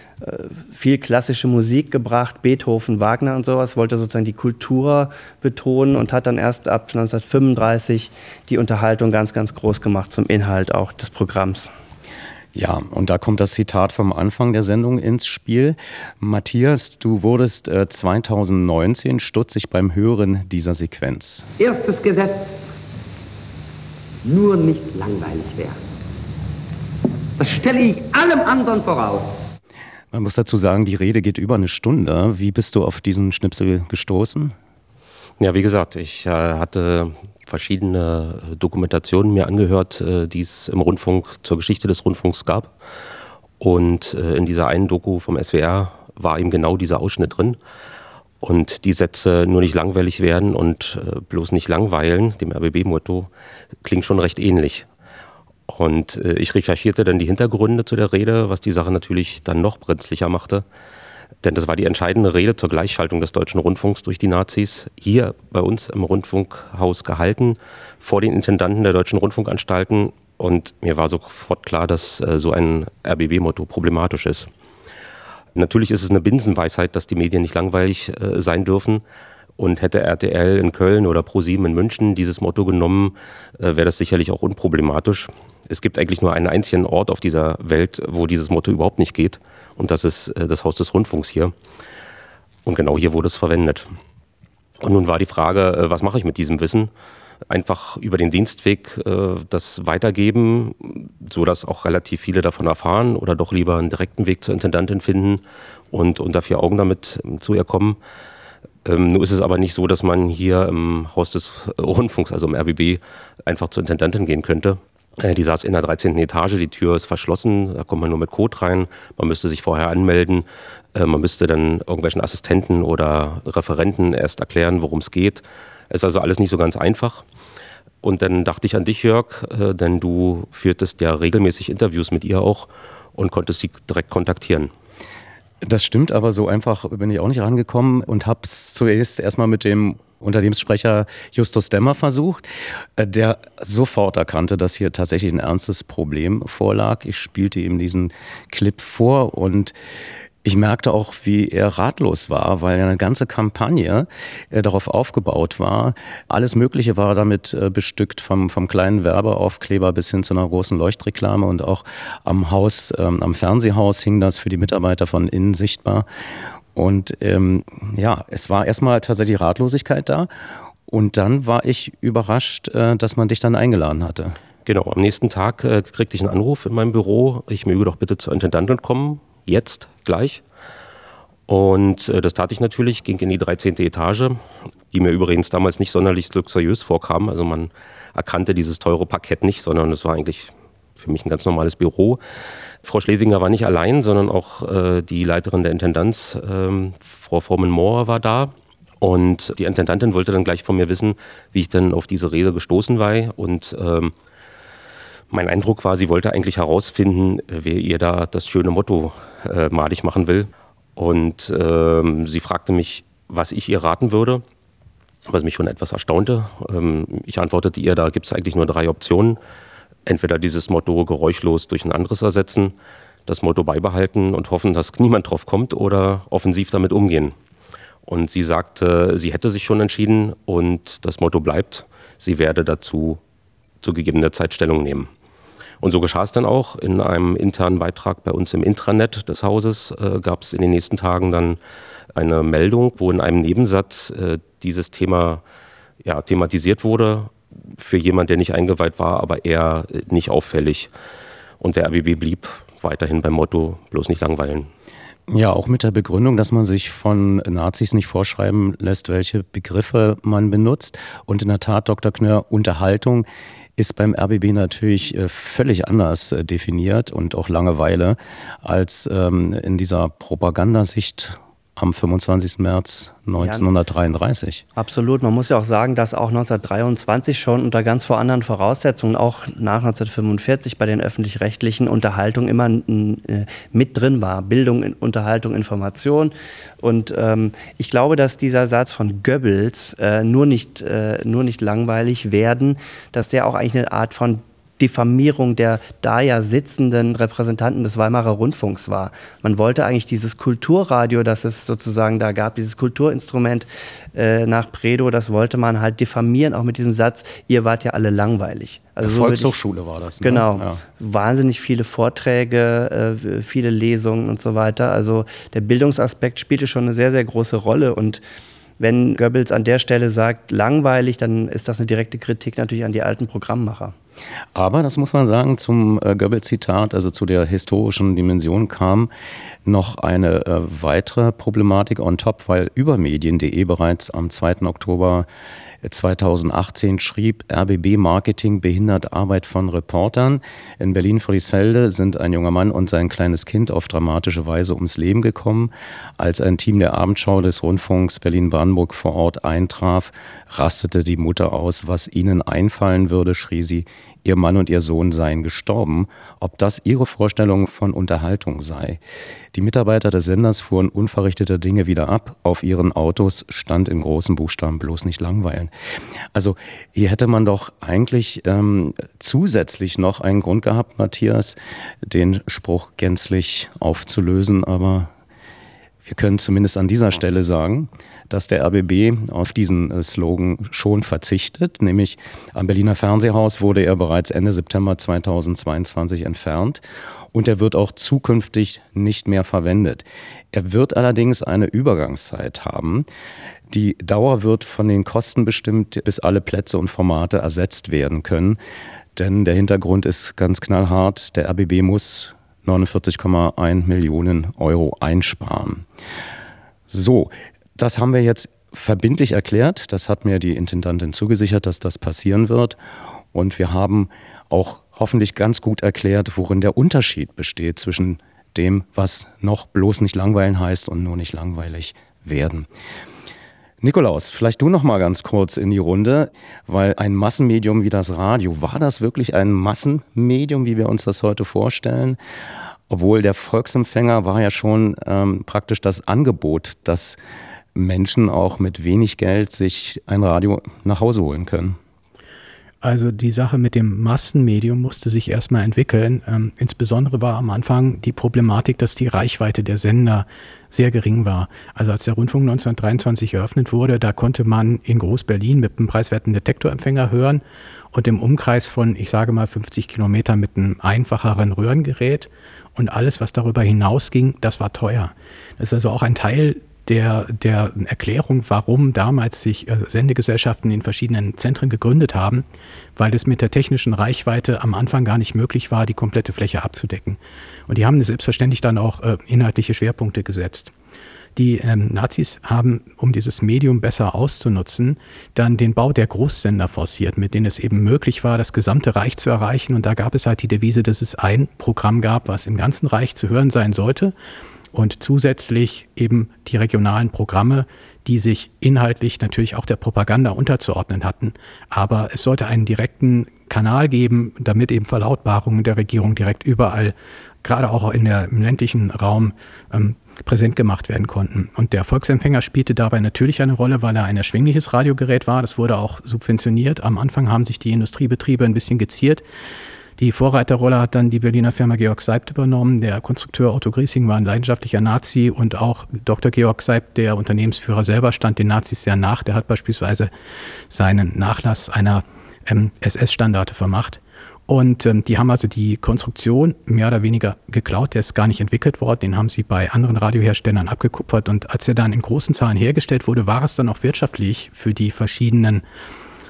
viel klassische Musik gebracht, Beethoven, Wagner und sowas, wollte sozusagen die Kultur betonen und hat dann erst ab 1935 die Unterhaltung ganz, ganz groß gemacht zum Inhalt auch des Programms. Ja, und da kommt das Zitat vom Anfang der Sendung ins Spiel. Matthias, du wurdest äh, 2019 stutzig beim Hören dieser Sequenz. Erstes Gesetz, nur nicht langweilig werden. Das stelle ich allem anderen voraus. Man muss dazu sagen, die Rede geht über eine Stunde. Wie bist du auf diesen Schnipsel gestoßen? Ja, wie gesagt, ich äh, hatte verschiedene Dokumentationen mir angehört, äh, die es im Rundfunk zur Geschichte des Rundfunks gab. Und äh, in dieser einen Doku vom SWR war eben genau dieser Ausschnitt drin. Und die Sätze nur nicht langweilig werden und äh, bloß nicht langweilen, dem RBB-Motto, klingt schon recht ähnlich. Und äh, ich recherchierte dann die Hintergründe zu der Rede, was die Sache natürlich dann noch brenzlicher machte. Denn das war die entscheidende Rede zur Gleichschaltung des deutschen Rundfunks durch die Nazis, hier bei uns im Rundfunkhaus gehalten, vor den Intendanten der deutschen Rundfunkanstalten. Und mir war sofort klar, dass äh, so ein RBB-Motto problematisch ist. Natürlich ist es eine Binsenweisheit, dass die Medien nicht langweilig äh, sein dürfen. Und hätte RTL in Köln oder ProSieben in München dieses Motto genommen, äh, wäre das sicherlich auch unproblematisch. Es gibt eigentlich nur einen einzigen Ort auf dieser Welt, wo dieses Motto überhaupt nicht geht. Und das ist äh, das Haus des Rundfunks hier. Und genau hier wurde es verwendet. Und nun war die Frage, äh, was mache ich mit diesem Wissen? Einfach über den Dienstweg äh, das weitergeben, so dass auch relativ viele davon erfahren oder doch lieber einen direkten Weg zur Intendantin finden und unter vier Augen damit ähm, zu ihr kommen. Ähm, nur ist es aber nicht so, dass man hier im Haus des Rundfunks, also im RBB, einfach zur Intendantin gehen könnte. Äh, die saß in der 13. Etage, die Tür ist verschlossen, da kommt man nur mit Code rein. Man müsste sich vorher anmelden. Äh, man müsste dann irgendwelchen Assistenten oder Referenten erst erklären, worum es geht. Ist also alles nicht so ganz einfach. Und dann dachte ich an dich, Jörg, äh, denn du führtest ja regelmäßig Interviews mit ihr auch und konntest sie direkt kontaktieren. Das stimmt, aber so einfach bin ich auch nicht rangekommen und habe es zuerst erstmal mit dem Unternehmenssprecher Justus Demmer versucht, äh, der sofort erkannte, dass hier tatsächlich ein ernstes Problem vorlag. Ich spielte ihm diesen Clip vor und ich merkte auch, wie er ratlos war, weil eine ganze Kampagne äh, darauf aufgebaut war. Alles Mögliche war damit äh, bestückt, vom, vom kleinen Werbeaufkleber bis hin zu einer großen Leuchtreklame und auch am Haus, ähm, am Fernsehhaus hing das für die Mitarbeiter von innen sichtbar. Und ähm, ja, es war erstmal tatsächlich Ratlosigkeit da. Und dann war ich überrascht, äh, dass man dich dann eingeladen hatte. Genau, am nächsten Tag äh, kriegte ich einen Anruf in meinem Büro, ich möge doch bitte zur Intendantin kommen jetzt gleich. Und äh, das tat ich natürlich, ging in die 13. Etage, die mir übrigens damals nicht sonderlich luxuriös vorkam. Also man erkannte dieses teure Parkett nicht, sondern es war eigentlich für mich ein ganz normales Büro. Frau Schlesinger war nicht allein, sondern auch äh, die Leiterin der Intendanz, äh, Frau Forman-Mohr, war da. Und die Intendantin wollte dann gleich von mir wissen, wie ich denn auf diese Rede gestoßen war. Und ähm, mein Eindruck war, sie wollte eigentlich herausfinden, wer ihr da das schöne Motto äh, malig machen will. Und ähm, sie fragte mich, was ich ihr raten würde, was mich schon etwas erstaunte. Ähm, ich antwortete ihr, da gibt es eigentlich nur drei Optionen. Entweder dieses Motto geräuschlos durch ein anderes ersetzen, das Motto beibehalten und hoffen, dass [LAUGHS] niemand drauf kommt oder offensiv damit umgehen. Und sie sagte, sie hätte sich schon entschieden und das Motto bleibt, sie werde dazu zu gegebener Zeit Stellung nehmen. Und so geschah es dann auch. In einem internen Beitrag bei uns im Intranet des Hauses äh, gab es in den nächsten Tagen dann eine Meldung, wo in einem Nebensatz äh, dieses Thema ja, thematisiert wurde. Für jemand, der nicht eingeweiht war, aber eher äh, nicht auffällig. Und der RBB blieb weiterhin beim Motto, bloß nicht langweilen. Ja, auch mit der Begründung, dass man sich von Nazis nicht vorschreiben lässt, welche Begriffe man benutzt. Und in der Tat, Dr. Knör, Unterhaltung ist beim RBB natürlich äh, völlig anders äh, definiert und auch Langeweile als ähm, in dieser Propagandasicht am 25. März 1933. Ja, absolut. Man muss ja auch sagen, dass auch 1923 schon unter ganz vor anderen Voraussetzungen, auch nach 1945 bei den öffentlich-rechtlichen Unterhaltungen immer äh, mit drin war. Bildung, Unterhaltung, Information. Und ähm, ich glaube, dass dieser Satz von Goebbels, äh, nur, nicht, äh, nur nicht langweilig werden, dass der auch eigentlich eine Art von Diffamierung der da ja sitzenden Repräsentanten des Weimarer Rundfunks war. Man wollte eigentlich dieses Kulturradio, das es sozusagen da gab, dieses Kulturinstrument äh, nach Predo, das wollte man halt diffamieren, auch mit diesem Satz, ihr wart ja alle langweilig. Also so Volkshochschule war das. Ne? Genau. Ja. Wahnsinnig viele Vorträge, äh, viele Lesungen und so weiter. Also der Bildungsaspekt spielte schon eine sehr, sehr große Rolle und wenn Goebbels an der Stelle sagt, langweilig, dann ist das eine direkte Kritik natürlich an die alten Programmmacher. Aber das muss man sagen, zum äh, Goebbels-Zitat, also zu der historischen Dimension kam noch eine äh, weitere Problematik on top, weil über medien.de bereits am 2. Oktober 2018 schrieb RBB Marketing behindert Arbeit von Reportern. In Berlin-Friedrichsfelde sind ein junger Mann und sein kleines Kind auf dramatische Weise ums Leben gekommen. Als ein Team der Abendschau des Rundfunks Berlin-Brandenburg vor Ort eintraf, rastete die Mutter aus. Was ihnen einfallen würde, schrie sie, ihr Mann und ihr Sohn seien gestorben, ob das ihre Vorstellung von Unterhaltung sei. Die Mitarbeiter des Senders fuhren unverrichtete Dinge wieder ab. Auf ihren Autos stand in großen Buchstaben bloß nicht langweilen. Also hier hätte man doch eigentlich ähm, zusätzlich noch einen Grund gehabt, Matthias, den Spruch gänzlich aufzulösen, aber wir können zumindest an dieser Stelle sagen, dass der RBB auf diesen äh, Slogan schon verzichtet, nämlich am Berliner Fernsehhaus wurde er bereits Ende September 2022 entfernt und er wird auch zukünftig nicht mehr verwendet. Er wird allerdings eine Übergangszeit haben. Die Dauer wird von den Kosten bestimmt, bis alle Plätze und Formate ersetzt werden können. Denn der Hintergrund ist ganz knallhart. Der RBB muss 49,1 Millionen Euro einsparen. So, das haben wir jetzt verbindlich erklärt. Das hat mir die Intendantin zugesichert, dass das passieren wird. Und wir haben auch hoffentlich ganz gut erklärt, worin der Unterschied besteht zwischen dem, was noch bloß nicht langweilen heißt und nur nicht langweilig werden. Nikolaus, vielleicht du noch mal ganz kurz in die Runde, weil ein Massenmedium wie das Radio, war das wirklich ein Massenmedium, wie wir uns das heute vorstellen? Obwohl der Volksempfänger war ja schon ähm, praktisch das Angebot, dass Menschen auch mit wenig Geld sich ein Radio nach Hause holen können. Also die Sache mit dem Massenmedium musste sich erstmal entwickeln. Ähm, insbesondere war am Anfang die Problematik, dass die Reichweite der Sender sehr gering war. Also als der Rundfunk 1923 eröffnet wurde, da konnte man in Groß-Berlin mit einem preiswerten Detektorempfänger hören und im Umkreis von, ich sage mal, 50 Kilometern mit einem einfacheren Röhrengerät. Und alles, was darüber hinausging, das war teuer. Das ist also auch ein Teil der, der Erklärung, warum damals sich äh, Sendegesellschaften in verschiedenen Zentren gegründet haben, weil es mit der technischen Reichweite am Anfang gar nicht möglich war, die komplette Fläche abzudecken. Und die haben selbstverständlich dann auch äh, inhaltliche Schwerpunkte gesetzt. Die ähm, Nazis haben, um dieses Medium besser auszunutzen, dann den Bau der Großsender forciert, mit denen es eben möglich war, das gesamte Reich zu erreichen. Und da gab es halt die Devise, dass es ein Programm gab, was im ganzen Reich zu hören sein sollte. Und zusätzlich eben die regionalen Programme, die sich inhaltlich natürlich auch der Propaganda unterzuordnen hatten. Aber es sollte einen direkten Kanal geben, damit eben Verlautbarungen der Regierung direkt überall, gerade auch in der, im ländlichen Raum, ähm, präsent gemacht werden konnten. Und der Volksempfänger spielte dabei natürlich eine Rolle, weil er ein erschwingliches Radiogerät war. Das wurde auch subventioniert. Am Anfang haben sich die Industriebetriebe ein bisschen geziert. Die Vorreiterrolle hat dann die Berliner Firma Georg Seibt übernommen. Der Konstrukteur Otto Griesing war ein leidenschaftlicher Nazi und auch Dr. Georg Seibt, der Unternehmensführer selber, stand den Nazis sehr nach. Der hat beispielsweise seinen Nachlass einer ähm, SS-Standarte vermacht. Und ähm, die haben also die Konstruktion mehr oder weniger geklaut. Der ist gar nicht entwickelt worden. Den haben sie bei anderen Radioherstellern abgekupfert. Und als er dann in großen Zahlen hergestellt wurde, war es dann auch wirtschaftlich für die verschiedenen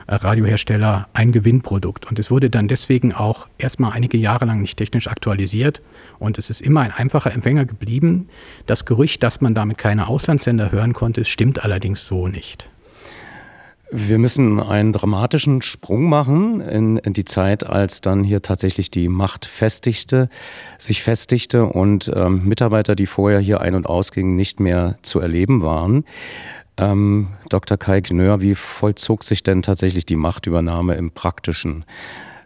Radiohersteller ein Gewinnprodukt. Und es wurde dann deswegen auch erstmal einige Jahre lang nicht technisch aktualisiert. Und es ist immer ein einfacher Empfänger geblieben. Das Gerücht, dass man damit keine Auslandssender hören konnte, stimmt allerdings so nicht. Wir müssen einen dramatischen Sprung machen in, in, die Zeit, als dann hier tatsächlich die Macht festigte, sich festigte und ähm, Mitarbeiter, die vorher hier ein- und ausgingen, nicht mehr zu erleben waren. Ähm, Dr. Kai Gneur, wie vollzog sich denn tatsächlich die Machtübernahme im Praktischen?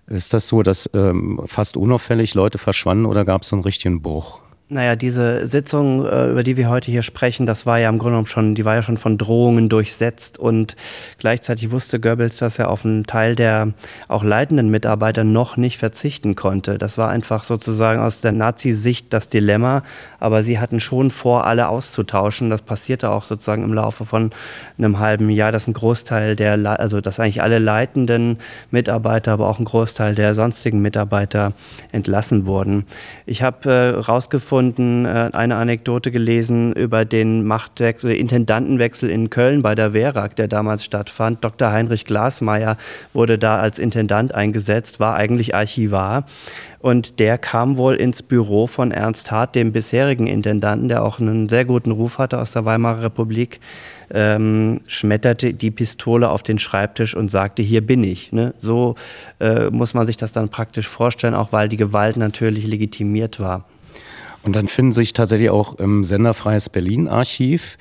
Ist das so, dass ähm, fast unauffällig Leute verschwanden oder gab es einen richtigen Bruch? Naja, diese Sitzung, äh, über die wir heute hier sprechen, das war ja im Grunde genommen schon, die war ja schon von Drohungen durchsetzt und gleichzeitig wusste Goebbels, dass er auf einen Teil der auch leitenden Mitarbeiter noch nicht verzichten konnte. Das war einfach sozusagen aus der Nazi-Sicht das Dilemma, aber sie hatten schon vor, alle auszutauschen. Das passierte auch sozusagen im Laufe von einem halben Jahr, dass ein Großteil der, also dass eigentlich alle leitenden Mitarbeiter, aber auch ein Großteil der sonstigen Mitarbeiter entlassen wurden. Ich habe äh, rausgefunden, und äh, eine Anekdote gelesen über den Machtwechsel, den Intendantenwechsel in Köln bei der WERAG, der damals stattfand. Dr. Heinrich Glasmeier wurde da als Intendant eingesetzt, war eigentlich Archivar. Und der kam wohl ins Büro von Ernst Hart, dem bisherigen Intendanten, der auch einen sehr guten Ruf hatte aus der Weimarer Republik, ähm, schmetterte die Pistole auf den Schreibtisch und sagte, hier bin ich. Ne? So äh, muss man sich das dann praktisch vorstellen, auch weil die Gewalt natürlich legitimiert war. Und dann finden sich tatsächlich auch im Senderfreies Berlin-Archiv,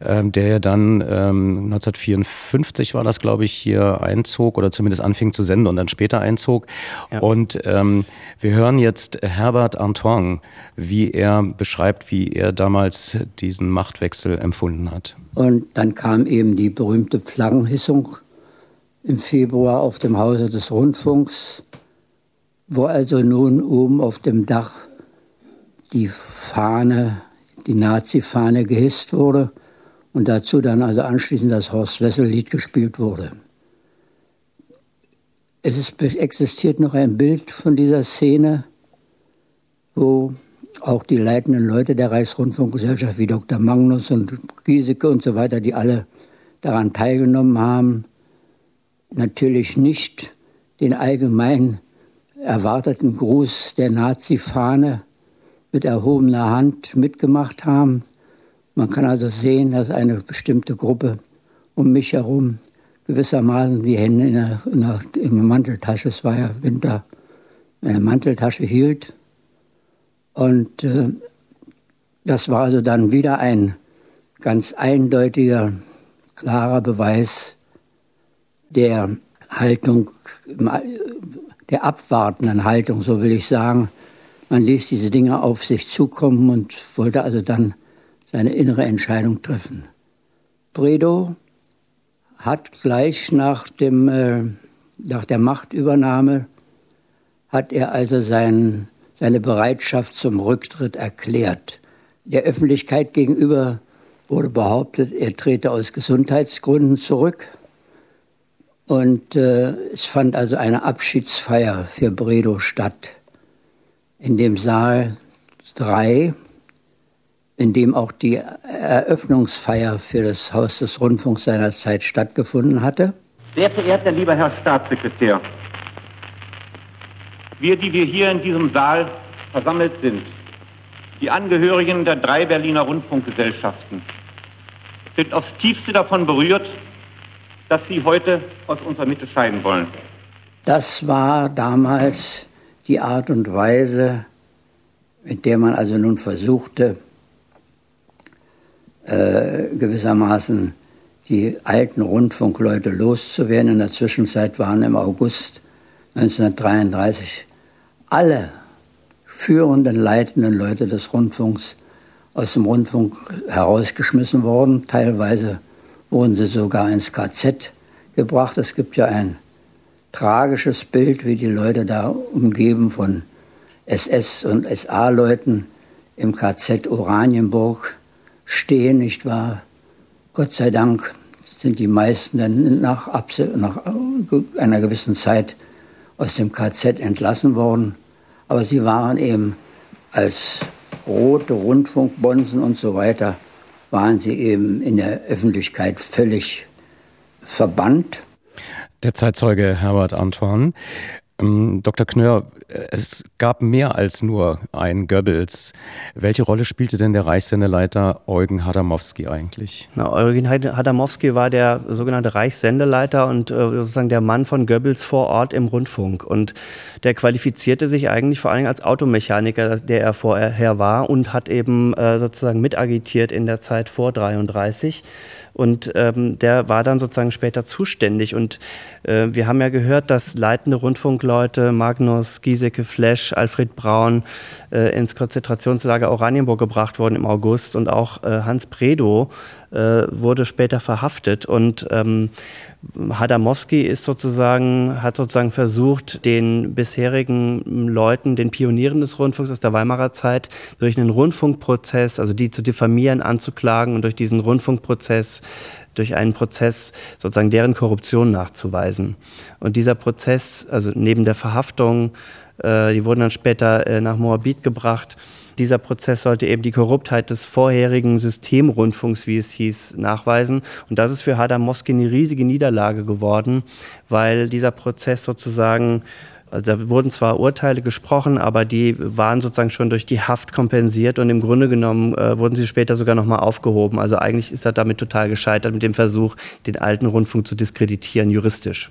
ähm, der ja dann ähm, 1954 war das, glaube ich, hier einzog oder zumindest anfing zu senden und dann später einzog. Ja. Und ähm, wir hören jetzt Herbert Antoine, wie er beschreibt, wie er damals diesen Machtwechsel empfunden hat. Und dann kam eben die berühmte Flaggenhissung im Februar auf dem Hause des Rundfunks, wo also nun oben auf dem Dach die Fahne, die Nazi-Fahne gehisst wurde und dazu dann also anschließend das Horst Wessel-Lied gespielt wurde. Es ist, existiert noch ein Bild von dieser Szene, wo auch die leitenden Leute der Reichsrundfunkgesellschaft wie Dr. Magnus und Giesecke und so weiter, die alle daran teilgenommen haben, natürlich nicht den allgemein erwarteten Gruß der Nazi-Fahne mit erhobener Hand mitgemacht haben. Man kann also sehen, dass eine bestimmte Gruppe um mich herum gewissermaßen die Hände in der, in der, in der Manteltasche, es war ja Winter, in der Manteltasche hielt. Und äh, das war also dann wieder ein ganz eindeutiger, klarer Beweis der Haltung, der abwartenden Haltung, so will ich sagen, man ließ diese Dinge auf sich zukommen und wollte also dann seine innere Entscheidung treffen. Bredow hat gleich nach, dem, äh, nach der Machtübernahme, hat er also sein, seine Bereitschaft zum Rücktritt erklärt. Der Öffentlichkeit gegenüber wurde behauptet, er trete aus Gesundheitsgründen zurück. Und äh, es fand also eine Abschiedsfeier für Bredow statt in dem Saal 3, in dem auch die Eröffnungsfeier für das Haus des Rundfunks seinerzeit stattgefunden hatte. Sehr verehrter lieber Herr Staatssekretär, wir, die wir hier in diesem Saal versammelt sind, Die Angehörigen der drei Berliner Rundfunkgesellschaften sind aufs tiefste davon berührt, dass sie heute aus unserer Mitte scheiden wollen. Das war damals die Art und Weise, mit der man also nun versuchte, äh, gewissermaßen die alten Rundfunkleute loszuwerden. In der Zwischenzeit waren im August 1933 alle führenden, leitenden Leute des Rundfunks aus dem Rundfunk herausgeschmissen worden. Teilweise wurden sie sogar ins KZ gebracht. Es gibt ja ein tragisches Bild, wie die Leute da umgeben von SS- und SA-Leuten im KZ Oranienburg stehen, nicht wahr? Gott sei Dank sind die meisten dann nach, nach einer gewissen Zeit aus dem KZ entlassen worden. Aber sie waren eben als rote Rundfunkbonzen und so weiter, waren sie eben in der Öffentlichkeit völlig verbannt. Der Zeitzeuge Herbert Antoine. Ähm, Dr. Knör, es gab mehr als nur ein Goebbels. Welche Rolle spielte denn der Reichssendeleiter Eugen Hadamowski eigentlich? Na, Eugen Hadamowski war der sogenannte Reichssendeleiter und äh, sozusagen der Mann von Goebbels vor Ort im Rundfunk. Und der qualifizierte sich eigentlich vor allem als Automechaniker, der er vorher war und hat eben äh, sozusagen mitagitiert in der Zeit vor 33. Und ähm, der war dann sozusagen später zuständig. Und äh, wir haben ja gehört, dass leitende Rundfunkleute Magnus, Giesecke, Flesch, Alfred Braun äh, ins Konzentrationslager Oranienburg gebracht wurden im August. Und auch äh, Hans Bredow äh, wurde später verhaftet. Und ähm, Hadamowski ist sozusagen, hat sozusagen versucht, den bisherigen Leuten, den Pionieren des Rundfunks aus der Weimarer Zeit, durch einen Rundfunkprozess, also die zu diffamieren, anzuklagen und durch diesen Rundfunkprozess durch einen Prozess sozusagen deren Korruption nachzuweisen. Und dieser Prozess, also neben der Verhaftung, äh, die wurden dann später äh, nach Moabit gebracht, dieser Prozess sollte eben die Korruptheit des vorherigen Systemrundfunks, wie es hieß, nachweisen. Und das ist für Hadamowski eine riesige Niederlage geworden, weil dieser Prozess sozusagen also da wurden zwar Urteile gesprochen, aber die waren sozusagen schon durch die Haft kompensiert und im Grunde genommen äh, wurden sie später sogar nochmal aufgehoben. Also eigentlich ist er damit total gescheitert mit dem Versuch, den alten Rundfunk zu diskreditieren, juristisch.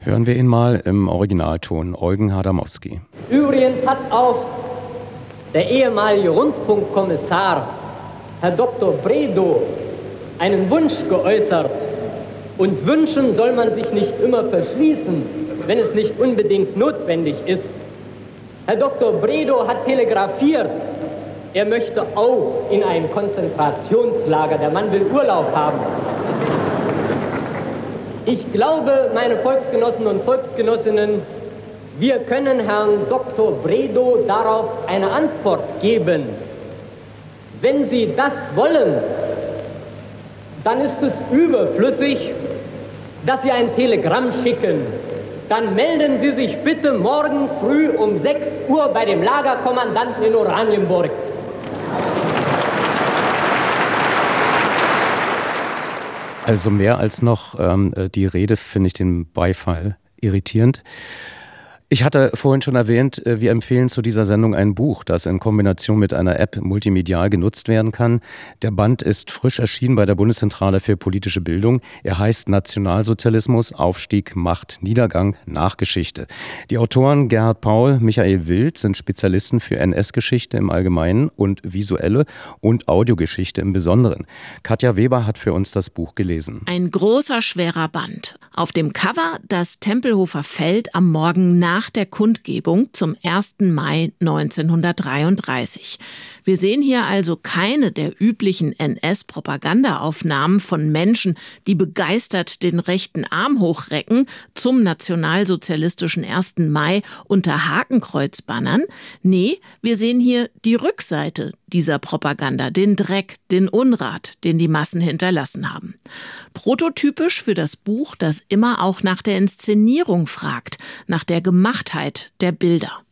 Hören wir ihn mal im Originalton, Eugen Hadamowski. Übrigens hat auch der ehemalige Rundfunkkommissar, Herr Dr. Bredow, einen Wunsch geäußert. Und wünschen soll man sich nicht immer verschließen, wenn es nicht unbedingt notwendig ist. Herr Dr. Bredow hat telegrafiert, er möchte auch in ein Konzentrationslager. Der Mann will Urlaub haben. Ich glaube, meine Volksgenossen und Volksgenossinnen, wir können Herrn Dr. Bredow darauf eine Antwort geben. Wenn Sie das wollen, dann ist es überflüssig, dass Sie ein Telegramm schicken. Dann melden Sie sich bitte morgen früh um 6 Uhr bei dem Lagerkommandanten in Oranienburg. Also mehr als noch ähm, die Rede finde ich den Beifall irritierend. Ich hatte vorhin schon erwähnt, äh, wir empfehlen zu dieser Sendung ein Buch, das in Kombination mit einer App multimedial genutzt werden kann. Der Band ist frisch erschienen bei der Bundeszentrale für politische Bildung. Er heißt Nationalsozialismus, Aufstieg, Macht, Niedergang, Nachgeschichte. Die Autoren Gerhard Paul, Michael Wild sind Spezialisten für NS-Geschichte im Allgemeinen und visuelle und Audiogeschichte im Besonderen. Katja Weber hat für uns das Buch gelesen. Ein großer, schwerer Band. Auf dem Cover das Tempelhofer Feld am Morgen nach nach der Kundgebung zum 1. Mai 1933. Wir sehen hier also keine der üblichen NS-Propagandaaufnahmen von Menschen, die begeistert den rechten Arm hochrecken zum nationalsozialistischen 1. Mai unter Hakenkreuzbannern. Nee, wir sehen hier die Rückseite dieser Propaganda, den Dreck, den Unrat, den die Massen hinterlassen haben. Prototypisch für das Buch, das immer auch nach der Inszenierung fragt, nach der Gemachtheit der Bilder.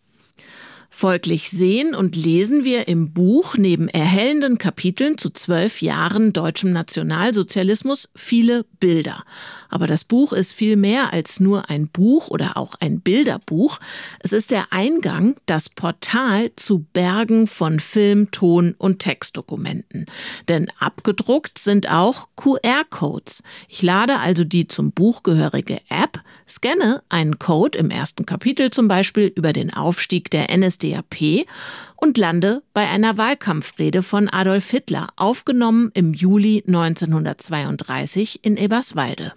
Folglich sehen und lesen wir im Buch neben erhellenden Kapiteln zu zwölf Jahren deutschem Nationalsozialismus viele Bilder. Aber das Buch ist viel mehr als nur ein Buch oder auch ein Bilderbuch. Es ist der Eingang, das Portal zu Bergen von Film, Ton und Textdokumenten. Denn abgedruckt sind auch QR-Codes. Ich lade also die zum Buch gehörige App, scanne einen Code im ersten Kapitel zum Beispiel über den Aufstieg der NSDAP und lande bei einer Wahlkampfrede von Adolf Hitler, aufgenommen im Juli 1932 in Eberswalde.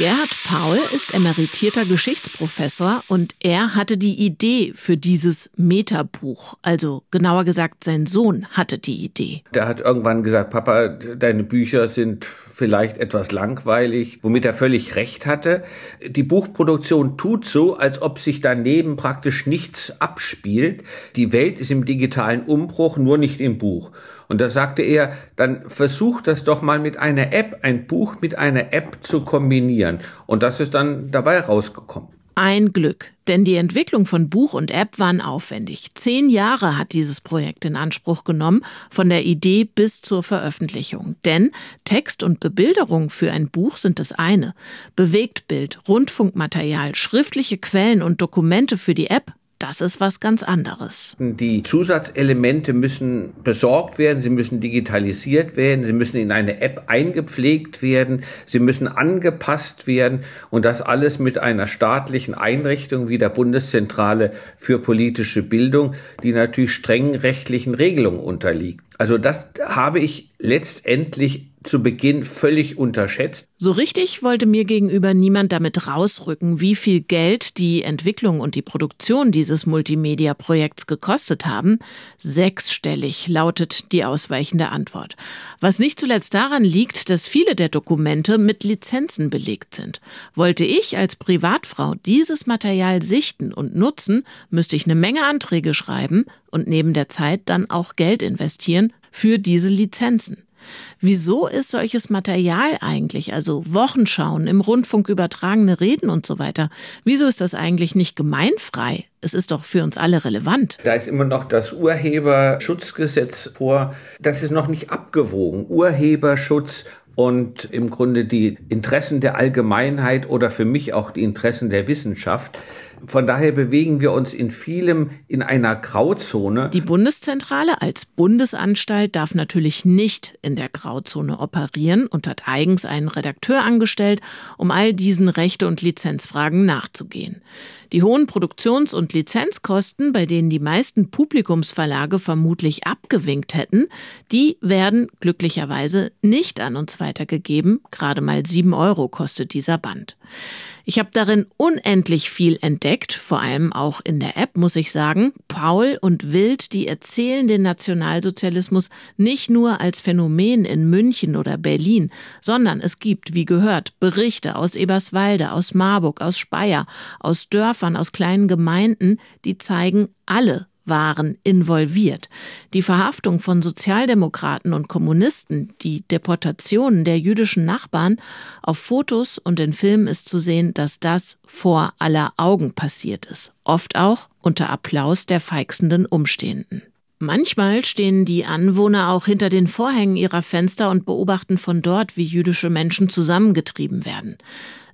Gerhard Paul ist emeritierter Geschichtsprofessor und er hatte die Idee für dieses Metabuch. Also genauer gesagt, sein Sohn hatte die Idee. Der hat irgendwann gesagt, Papa, deine Bücher sind vielleicht etwas langweilig, womit er völlig recht hatte. Die Buchproduktion tut so, als ob sich daneben praktisch nichts abspielt. Die Welt ist im digitalen Umbruch, nur nicht im Buch. Und da sagte er, dann versuch das doch mal mit einer App, ein Buch mit einer App zu kombinieren. Und das ist dann dabei rausgekommen. Ein Glück, denn die Entwicklung von Buch und App waren aufwendig. Zehn Jahre hat dieses Projekt in Anspruch genommen, von der Idee bis zur Veröffentlichung. Denn Text und Bebilderung für ein Buch sind das eine. Bewegtbild, Rundfunkmaterial, schriftliche Quellen und Dokumente für die App das ist was ganz anderes. Die Zusatzelemente müssen besorgt werden, sie müssen digitalisiert werden, sie müssen in eine App eingepflegt werden, sie müssen angepasst werden und das alles mit einer staatlichen Einrichtung wie der Bundeszentrale für politische Bildung, die natürlich strengen rechtlichen Regelungen unterliegt. Also das habe ich letztendlich zu Beginn völlig unterschätzt. So richtig wollte mir gegenüber niemand damit rausrücken, wie viel Geld die Entwicklung und die Produktion dieses Multimedia-Projekts gekostet haben. Sechsstellig lautet die ausweichende Antwort. Was nicht zuletzt daran liegt, dass viele der Dokumente mit Lizenzen belegt sind. Wollte ich als Privatfrau dieses Material sichten und nutzen, müsste ich eine Menge Anträge schreiben und neben der Zeit dann auch Geld investieren für diese Lizenzen. Wieso ist solches Material eigentlich, also Wochenschauen, im Rundfunk übertragene Reden und so weiter, wieso ist das eigentlich nicht gemeinfrei? Es ist doch für uns alle relevant. Da ist immer noch das Urheberschutzgesetz vor. Das ist noch nicht abgewogen. Urheberschutz und im Grunde die Interessen der Allgemeinheit oder für mich auch die Interessen der Wissenschaft. Von daher bewegen wir uns in vielem in einer Grauzone. Die Bundeszentrale als Bundesanstalt darf natürlich nicht in der Grauzone operieren und hat eigens einen Redakteur angestellt, um all diesen Rechte- und Lizenzfragen nachzugehen. Die hohen Produktions- und Lizenzkosten, bei denen die meisten Publikumsverlage vermutlich abgewinkt hätten, die werden glücklicherweise nicht an uns weitergegeben. Gerade mal sieben Euro kostet dieser Band. Ich habe darin unendlich viel entdeckt, vor allem auch in der App, muss ich sagen. Paul und Wild, die erzählen den Nationalsozialismus nicht nur als Phänomen in München oder Berlin, sondern es gibt, wie gehört, Berichte aus Eberswalde, aus Marburg, aus Speyer, aus Dörfern, aus kleinen Gemeinden, die zeigen, alle waren involviert. Die Verhaftung von Sozialdemokraten und Kommunisten, die Deportationen der jüdischen Nachbarn, auf Fotos und in Filmen ist zu sehen, dass das vor aller Augen passiert ist, oft auch unter Applaus der feixenden Umstehenden. Manchmal stehen die Anwohner auch hinter den Vorhängen ihrer Fenster und beobachten von dort, wie jüdische Menschen zusammengetrieben werden.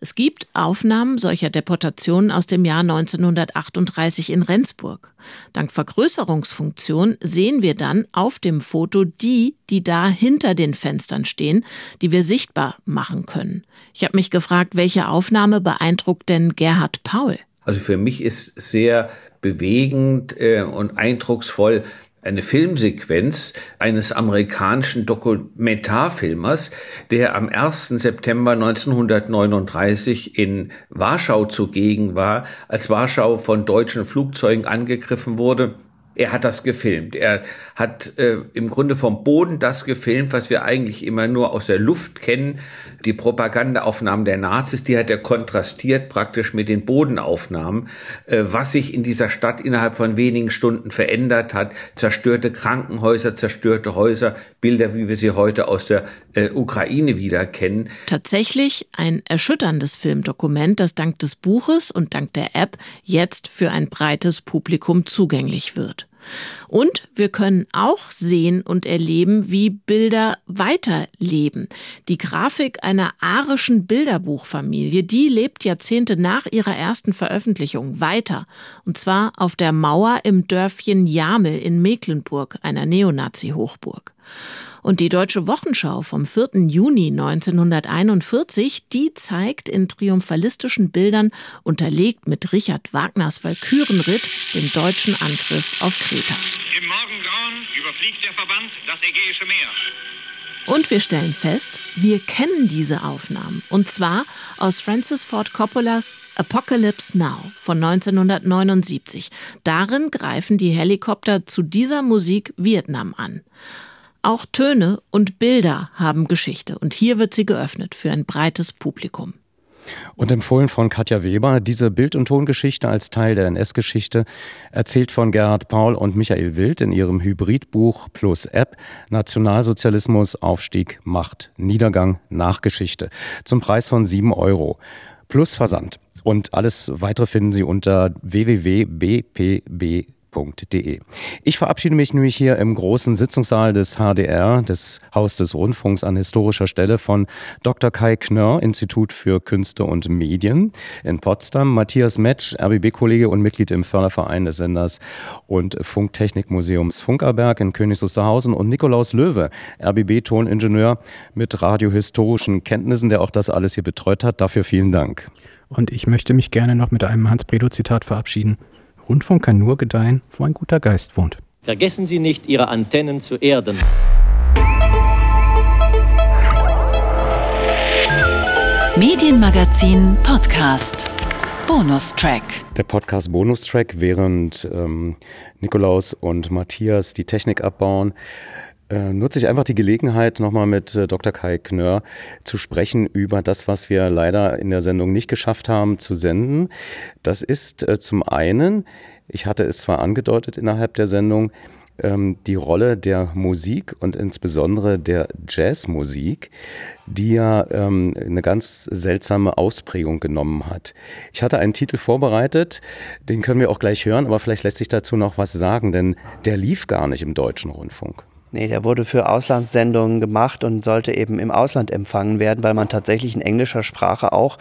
Es gibt Aufnahmen solcher Deportationen aus dem Jahr 1938 in Rendsburg. Dank Vergrößerungsfunktion sehen wir dann auf dem Foto die, die da hinter den Fenstern stehen, die wir sichtbar machen können. Ich habe mich gefragt, welche Aufnahme beeindruckt denn Gerhard Paul? Also für mich ist sehr bewegend äh, und eindrucksvoll, eine Filmsequenz eines amerikanischen Dokumentarfilmers, der am 1. September 1939 in Warschau zugegen war, als Warschau von deutschen Flugzeugen angegriffen wurde Er hat das gefilmt. Er hat äh, im Grunde vom Boden das gefilmt, was wir eigentlich immer nur aus der Luft kennen. Die Propagandaaufnahmen der Nazis, die hat er kontrastiert praktisch mit den Bodenaufnahmen, äh, was sich in dieser Stadt innerhalb von wenigen Stunden verändert hat. Zerstörte Krankenhäuser, zerstörte Häuser, Bilder, wie wir sie heute aus der äh, Ukraine wieder kennen. Tatsächlich ein erschütterndes Filmdokument, das dank des Buches und dank der App jetzt für ein breites Publikum zugänglich wird. Und wir können auch sehen und erleben, wie Bilder weiterleben. Die Grafik einer arischen Bilderbuchfamilie, die lebt Jahrzehnte nach ihrer ersten Veröffentlichung weiter. Und zwar auf der Mauer im Dörfchen Jamel in Mecklenburg, einer Neonazi-Hochburg. Und die Deutsche Wochenschau vom 4. Juni 1941, die zeigt in triumphalistischen Bildern, unterlegt mit Richard Wagners Walkürenritt, den deutschen Angriff auf Kreta. Im Morgengrauen überfliegt der Verband das Ägäische Meer. Und wir stellen fest, wir kennen diese Aufnahmen. Und zwar aus Francis Ford Coppolas Apocalypse Now von 1979. Darin greifen die Helikopter zu dieser Musik Vietnam an. Auch Töne und Bilder haben Geschichte und hier wird sie geöffnet für ein breites Publikum. Und empfohlen von Katja Weber, diese Bild- und Tongeschichte als Teil der NS-Geschichte, erzählt von Gerhard Paul und Michael Wild in ihrem Hybridbuch plus App Nationalsozialismus, Aufstieg, Macht, Niedergang, Nachgeschichte zum Preis von 7 Euro. Plus Versand. Und alles weitere finden Sie unter www.bpb www.rundfunk.de. Ich verabschiede mich nämlich hier im großen Sitzungssaal des HDR, des Haus des Rundfunks an historischer Stelle von Dr. Kai Knörr, Institut für Künste und Medien in Potsdam, Matthias Metsch, RBB-Kollege und Mitglied im Förderverein des Senders und Funktechnikmuseums Funkerberg in Königs Wusterhausen und Nikolaus Löwe, RBB-Toningenieur mit radiohistorischen Kenntnissen, der auch das alles hier betreut hat. Dafür vielen Dank. Und ich möchte mich gerne noch mit einem Hans-Bredow-Zitat verabschieden. Rundfunk kann nur gedeihen, wo ein guter Geist wohnt. Vergessen Sie nicht, Ihre Antennen zu erden. Medienmagazin Podcast. Bonustrack. Der Podcast Bonustrack, während ähm, Nikolaus und Matthias die Technik abbauen, äh, nutze ich einfach die Gelegenheit, nochmal mit äh, Dr. Kai Knörr zu sprechen über das, was wir leider in der Sendung nicht geschafft haben zu senden. Das ist äh, zum einen, ich hatte es zwar angedeutet innerhalb der Sendung, ähm, die Rolle der Musik und insbesondere der Jazzmusik, die ja ähm, eine ganz seltsame Ausprägung genommen hat. Ich hatte einen Titel vorbereitet, den können wir auch gleich hören, aber vielleicht lässt sich dazu noch was sagen, denn der lief gar nicht im deutschen Rundfunk. Nee, der wurde für Auslandssendungen gemacht und sollte eben im Ausland empfangen werden, weil man tatsächlich in englischer Sprache auch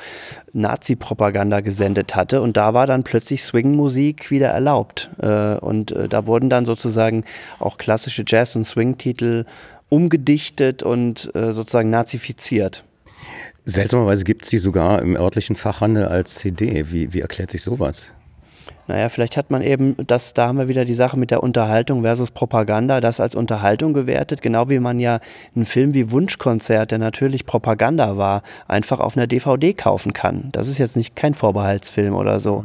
Nazi-Propaganda gesendet hatte. Und da war dann plötzlich Swing-Musik wieder erlaubt. Äh, und äh, da wurden dann sozusagen auch klassische Jazz- und Swing-Titel umgedichtet und äh, sozusagen nazifiziert. Seltsamerweise gibt es die sogar im örtlichen Fachhandel als CD. Wie, wie erklärt sich sowas? Naja, vielleicht hat man eben, das, da haben wir wieder die Sache mit der Unterhaltung versus Propaganda, das als Unterhaltung gewertet, genau wie man ja einen Film wie Wunschkonzert, der natürlich Propaganda war, einfach auf einer DVD kaufen kann. Das ist jetzt nicht kein Vorbehaltsfilm oder so.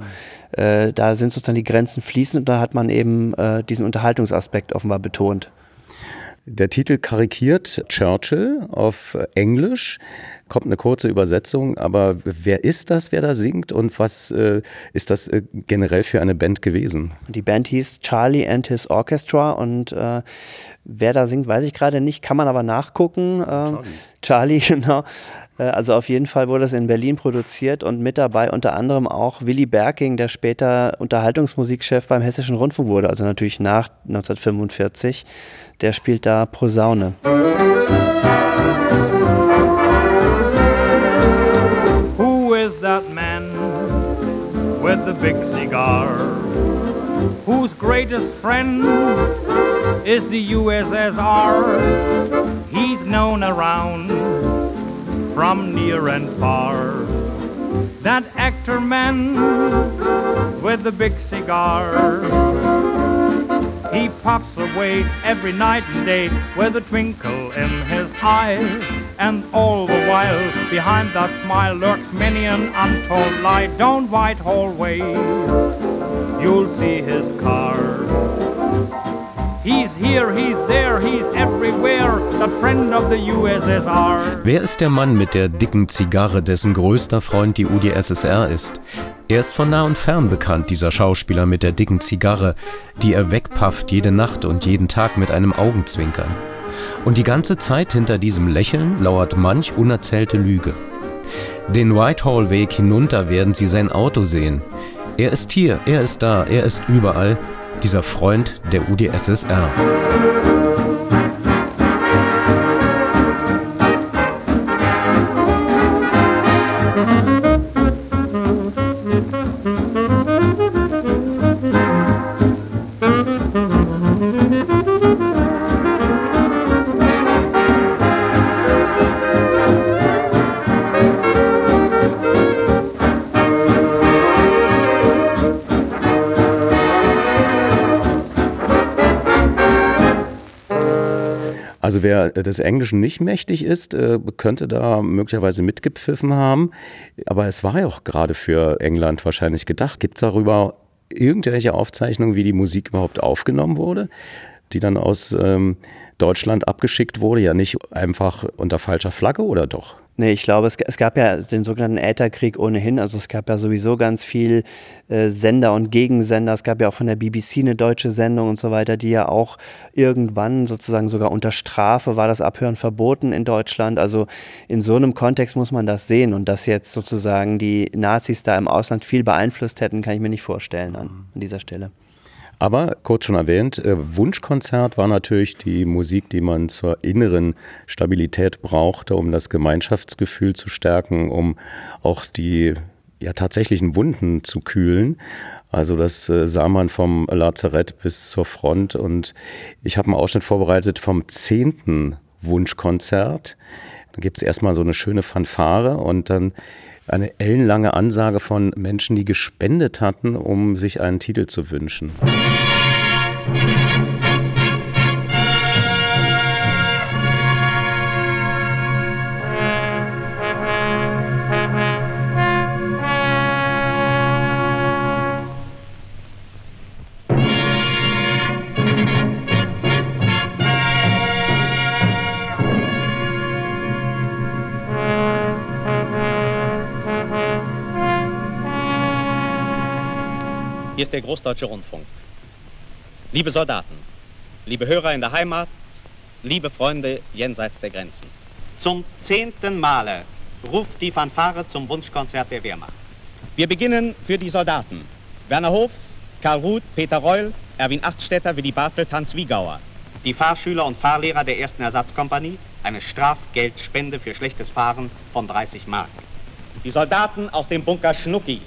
Mhm. Äh, da sind sozusagen die Grenzen fließend und da hat man eben äh, diesen Unterhaltungsaspekt offenbar betont. Der Titel karikiert Churchill auf Englisch kommt eine kurze Übersetzung, aber wer ist das, wer da singt und was äh, ist das äh, generell für eine Band gewesen? Die Band hieß Charlie and His Orchestra und äh, wer da singt, weiß ich gerade nicht, kann man aber nachgucken. Ähm, Charlie. Charlie, [LAUGHS] genau. Äh, also auf jeden Fall wurde es in Berlin produziert und mit dabei unter anderem auch Willy Berking, der später Unterhaltungsmusikchef beim Hessischen Rundfunk wurde, also natürlich nach 1945. Der spielt da Posaune. With the big cigar, whose greatest friend is the USSR. He's known around from near and far. That actor man with the big cigar. He puffs away every night and day with a twinkle in his eye. And all the while, behind that smile lurks many an untold lie. Down Whitehall Way, you'll see his car He's here, he's there, he's everywhere, that friend of the USSR. Wer ist der Mann mit der dicken Zigarre, dessen größter Freund die UdSSR ist? Er ist von nah und fern bekannt, dieser Schauspieler mit der dicken Zigarre, die er wegpafft jede Nacht und jeden Tag mit einem Augenzwinkern. Und die ganze Zeit hinter diesem Lächeln lauert manch unerzählte Lüge. Den Whitehall-Weg hinunter werden Sie sein Auto sehen. Er ist hier, er ist da, er ist überall, dieser Freund der UdSSR. Wer des Englischen nicht mächtig ist, äh, könnte da möglicherweise mitgepfiffen haben. Aber es war ja auch gerade für England wahrscheinlich gedacht. Gibt es darüber irgendwelche Aufzeichnungen, wie die Musik überhaupt aufgenommen wurde, die dann aus ähm, Deutschland abgeschickt wurde? Ja nicht einfach unter falscher Flagge oder doch? Nee, ich glaube, es, es, gab ja den sogenannten Ätherkrieg ohnehin. Also es gab ja sowieso ganz viel äh, Sender und Gegensender. Es gab ja auch von der BBC eine deutsche Sendung und so weiter, die ja auch irgendwann sozusagen sogar unter Strafe war das Abhören verboten in Deutschland. Also in so einem Kontext muss man das sehen. Und dass jetzt sozusagen die Nazis da im Ausland viel beeinflusst hätten, kann ich mir nicht vorstellen an, an dieser Stelle. Aber, kurz schon erwähnt, äh, Wunschkonzert war natürlich die Musik, die man zur inneren Stabilität brauchte, um das Gemeinschaftsgefühl zu stärken, um auch die ja, tatsächlichen Wunden zu kühlen. Also das äh, sah man vom Lazarett bis zur Front. Und ich habe einen Ausschnitt vorbereitet vom zehnten Wunschkonzert. Da gibt es erstmal so eine schöne Fanfare und dann eine ellenlange Ansage von Menschen, die gespendet hatten, um sich einen Titel zu wünschen. Hier ist der Großdeutsche Rundfunk. Liebe Soldaten, liebe Hörer in der Heimat, liebe Freunde jenseits der Grenzen. Zum zehnten Male ruft die Fanfare zum Wunschkonzert der Wehrmacht. Wir beginnen für die Soldaten. Werner Hof, Karl Ruth, Peter Reul, Erwin Achtstetter, Willy Bartelt, Hans Wiegauer. Die Fahrschüler und Fahrlehrer der ersten Ersatzkompanie, eine Strafgeldspende für schlechtes Fahren von 30 Mark. Die Soldaten aus dem Bunker Schnucki,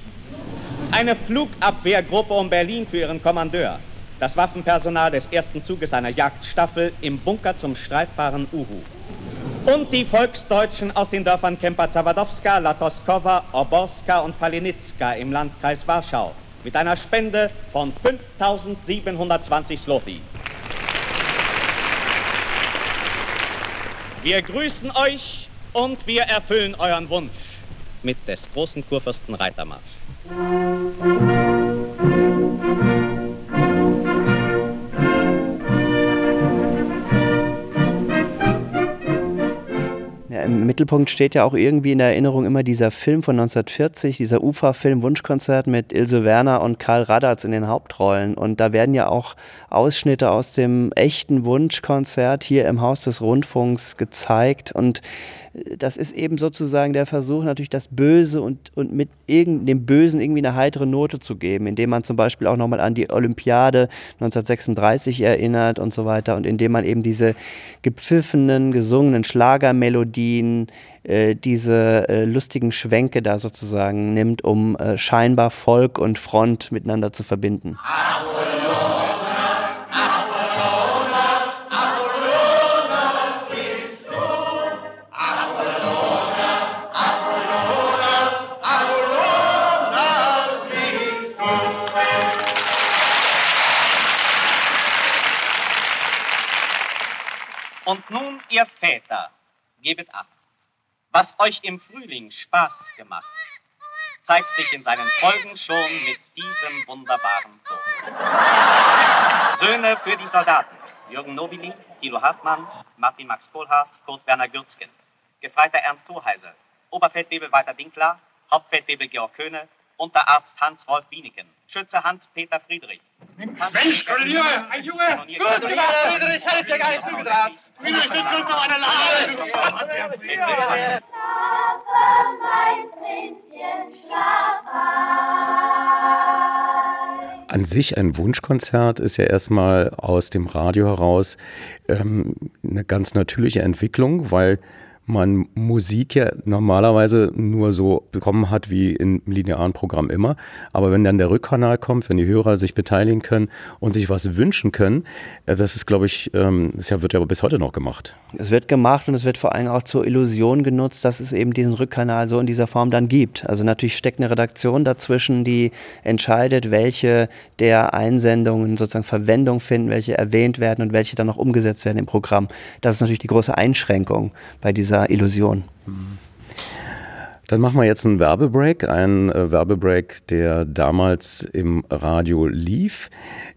eine Flugabwehrgruppe um Berlin für ihren Kommandeur. Das Waffenpersonal des ersten Zuges einer Jagdstaffel im Bunker zum streitbaren Uhu. Und die Volksdeutschen aus den Dörfern Kemper-Zawadowska, Latoskowa, Oborska und Palenitska im Landkreis Warschau mit einer Spende von 5720 Sloti. Wir grüßen euch und wir erfüllen euren Wunsch mit des großen Kurfürsten Reitermarsch. Im Mittelpunkt steht ja auch irgendwie in der Erinnerung immer dieser Film von 1940, dieser Ufa-Film Wunschkonzert mit Ilse Werner und Karl Radatz in den Hauptrollen. Und da werden ja auch Ausschnitte aus dem echten Wunschkonzert hier im Haus des Rundfunks gezeigt. Und das ist eben sozusagen der Versuch, natürlich das Böse und, und mit irgend, dem Bösen irgendwie eine heitere Note zu geben, indem man zum Beispiel auch nochmal an die Olympiade 1936 erinnert und so weiter und indem man eben diese gepfiffenen, gesungenen Schlagermelodien, äh, diese äh, lustigen Schwenke da sozusagen nimmt, um äh, scheinbar Volk und Front miteinander zu verbinden. Und nun, ihr Väter, gebet acht. Was euch im Frühling Spaß gemacht, zeigt sich in seinen Folgen schon mit diesem wunderbaren Ton. Söhne für die Soldaten. Jürgen Nobili, Thilo Hartmann, Martin Max Kohlhaas, Kurt Werner Gürzgen. Gefreiter Ernst Thurheise, Oberfeldwebel Walter Dinkler, Hauptfeldwebel Georg Köhne, Unterarzt Hans-Wolf Wieneken, Schütze Hans-Peter Friedrich. Mensch, Kollege, ein Junge! Gut gemacht, Friedrich, hätte ich ja gar nicht zugetraut. Wie stützt uns noch eine Lade? An sich ein Wunschkonzert ist ja erstmal aus dem Radio heraus ähm, eine ganz natürliche Entwicklung, weil man Musik ja normalerweise nur so bekommen hat wie im linearen Programm immer. Aber wenn dann der Rückkanal kommt, wenn die Hörer sich beteiligen können und sich was wünschen können, äh, das ist, glaube ich, ähm, das wird ja bis heute noch gemacht. Es wird gemacht und es wird vor allem auch zur Illusion genutzt, dass es eben diesen Rückkanal so in dieser Form dann gibt. Also natürlich steckt eine Redaktion dazwischen, die entscheidet, welche der Einsendungen sozusagen Verwendung finden, welche erwähnt werden und welche dann noch umgesetzt werden im Programm. Das ist natürlich die große Einschränkung bei dieser dieser Illusion. Dann machen wir jetzt einen Werbebreak, einen äh, Werbebreak, der damals im Radio lief,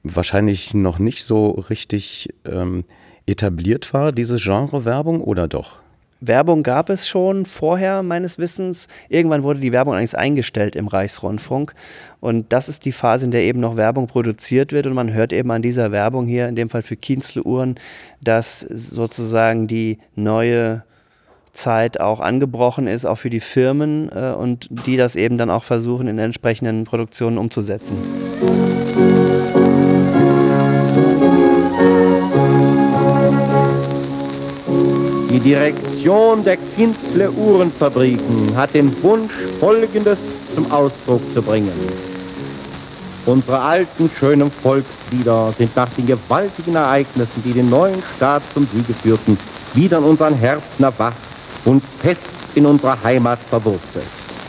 wahrscheinlich noch nicht so richtig ähm, etabliert war, diese Genre-Werbung, oder doch? Werbung gab es schon vorher, meines Wissens. Irgendwann wurde die Werbung eigentlich eingestellt im Reichsrundfunk. Und das ist die Phase, in der eben noch Werbung produziert wird. Und man hört eben an dieser Werbung hier, in dem Fall für Kienzle Uhren, dass sozusagen die neue Zeit auch angebrochen ist, auch für die Firmen äh, und die das eben dann auch versuchen, in entsprechenden Produktionen umzusetzen. Die Direktion der Kinzle Uhrenfabriken hat den Wunsch, Folgendes zum Ausdruck zu bringen. Unsere alten, schönen Volkslieder sind nach den gewaltigen Ereignissen, die den neuen Staat zum Siege führten, wieder in unseren Herzen erwacht und fest in unserer Heimat verwurzelt.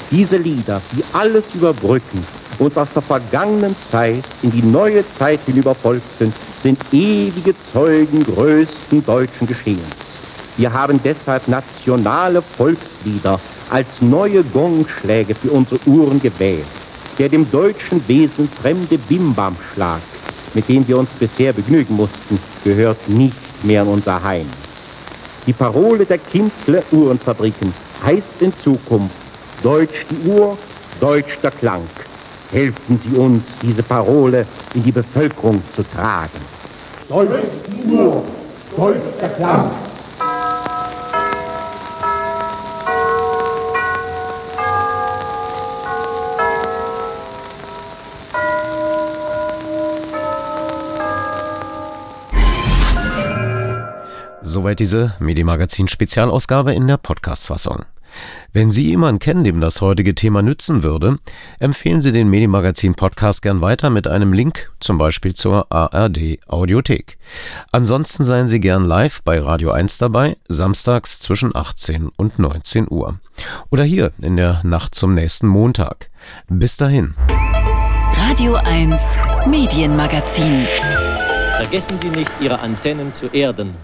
Diese Lieder, die alles überbrücken, uns aus der vergangenen Zeit in die neue Zeit hinüber folgt sind, sind ewige Zeugen größten deutschen Geschehens. Wir haben deshalb nationale Volkslieder als neue Gongschläge für unsere Uhren gewählt. Der dem deutschen Wesen fremde Bimbamschlag, mit dem wir uns bisher begnügen mussten, gehört nicht mehr in unser Heim. Die Parole der Kinzle Uhrenfabriken heißt in Zukunft Deutsch die Uhr, Deutsch der Klang. Helfen Sie uns, diese Parole in die Bevölkerung zu tragen. Deutsch die Uhr, Deutsch der Klang. Soweit diese Medienmagazin-Spezialausgabe in der Podcast-Fassung. Wenn Sie jemanden kennen, dem das heutige Thema nützen würde, empfehlen Sie den Medienmagazin-Podcast gern weiter mit einem Link, zum Beispiel zur ARD-Audiothek. Ansonsten seien Sie gern live bei Radio 1 dabei, samstags zwischen 18 und 19 Uhr. Oder hier in der Nacht zum nächsten Montag. Bis dahin. Radio 1 Medienmagazin. Vergessen Sie nicht, Ihre Antennen zu erden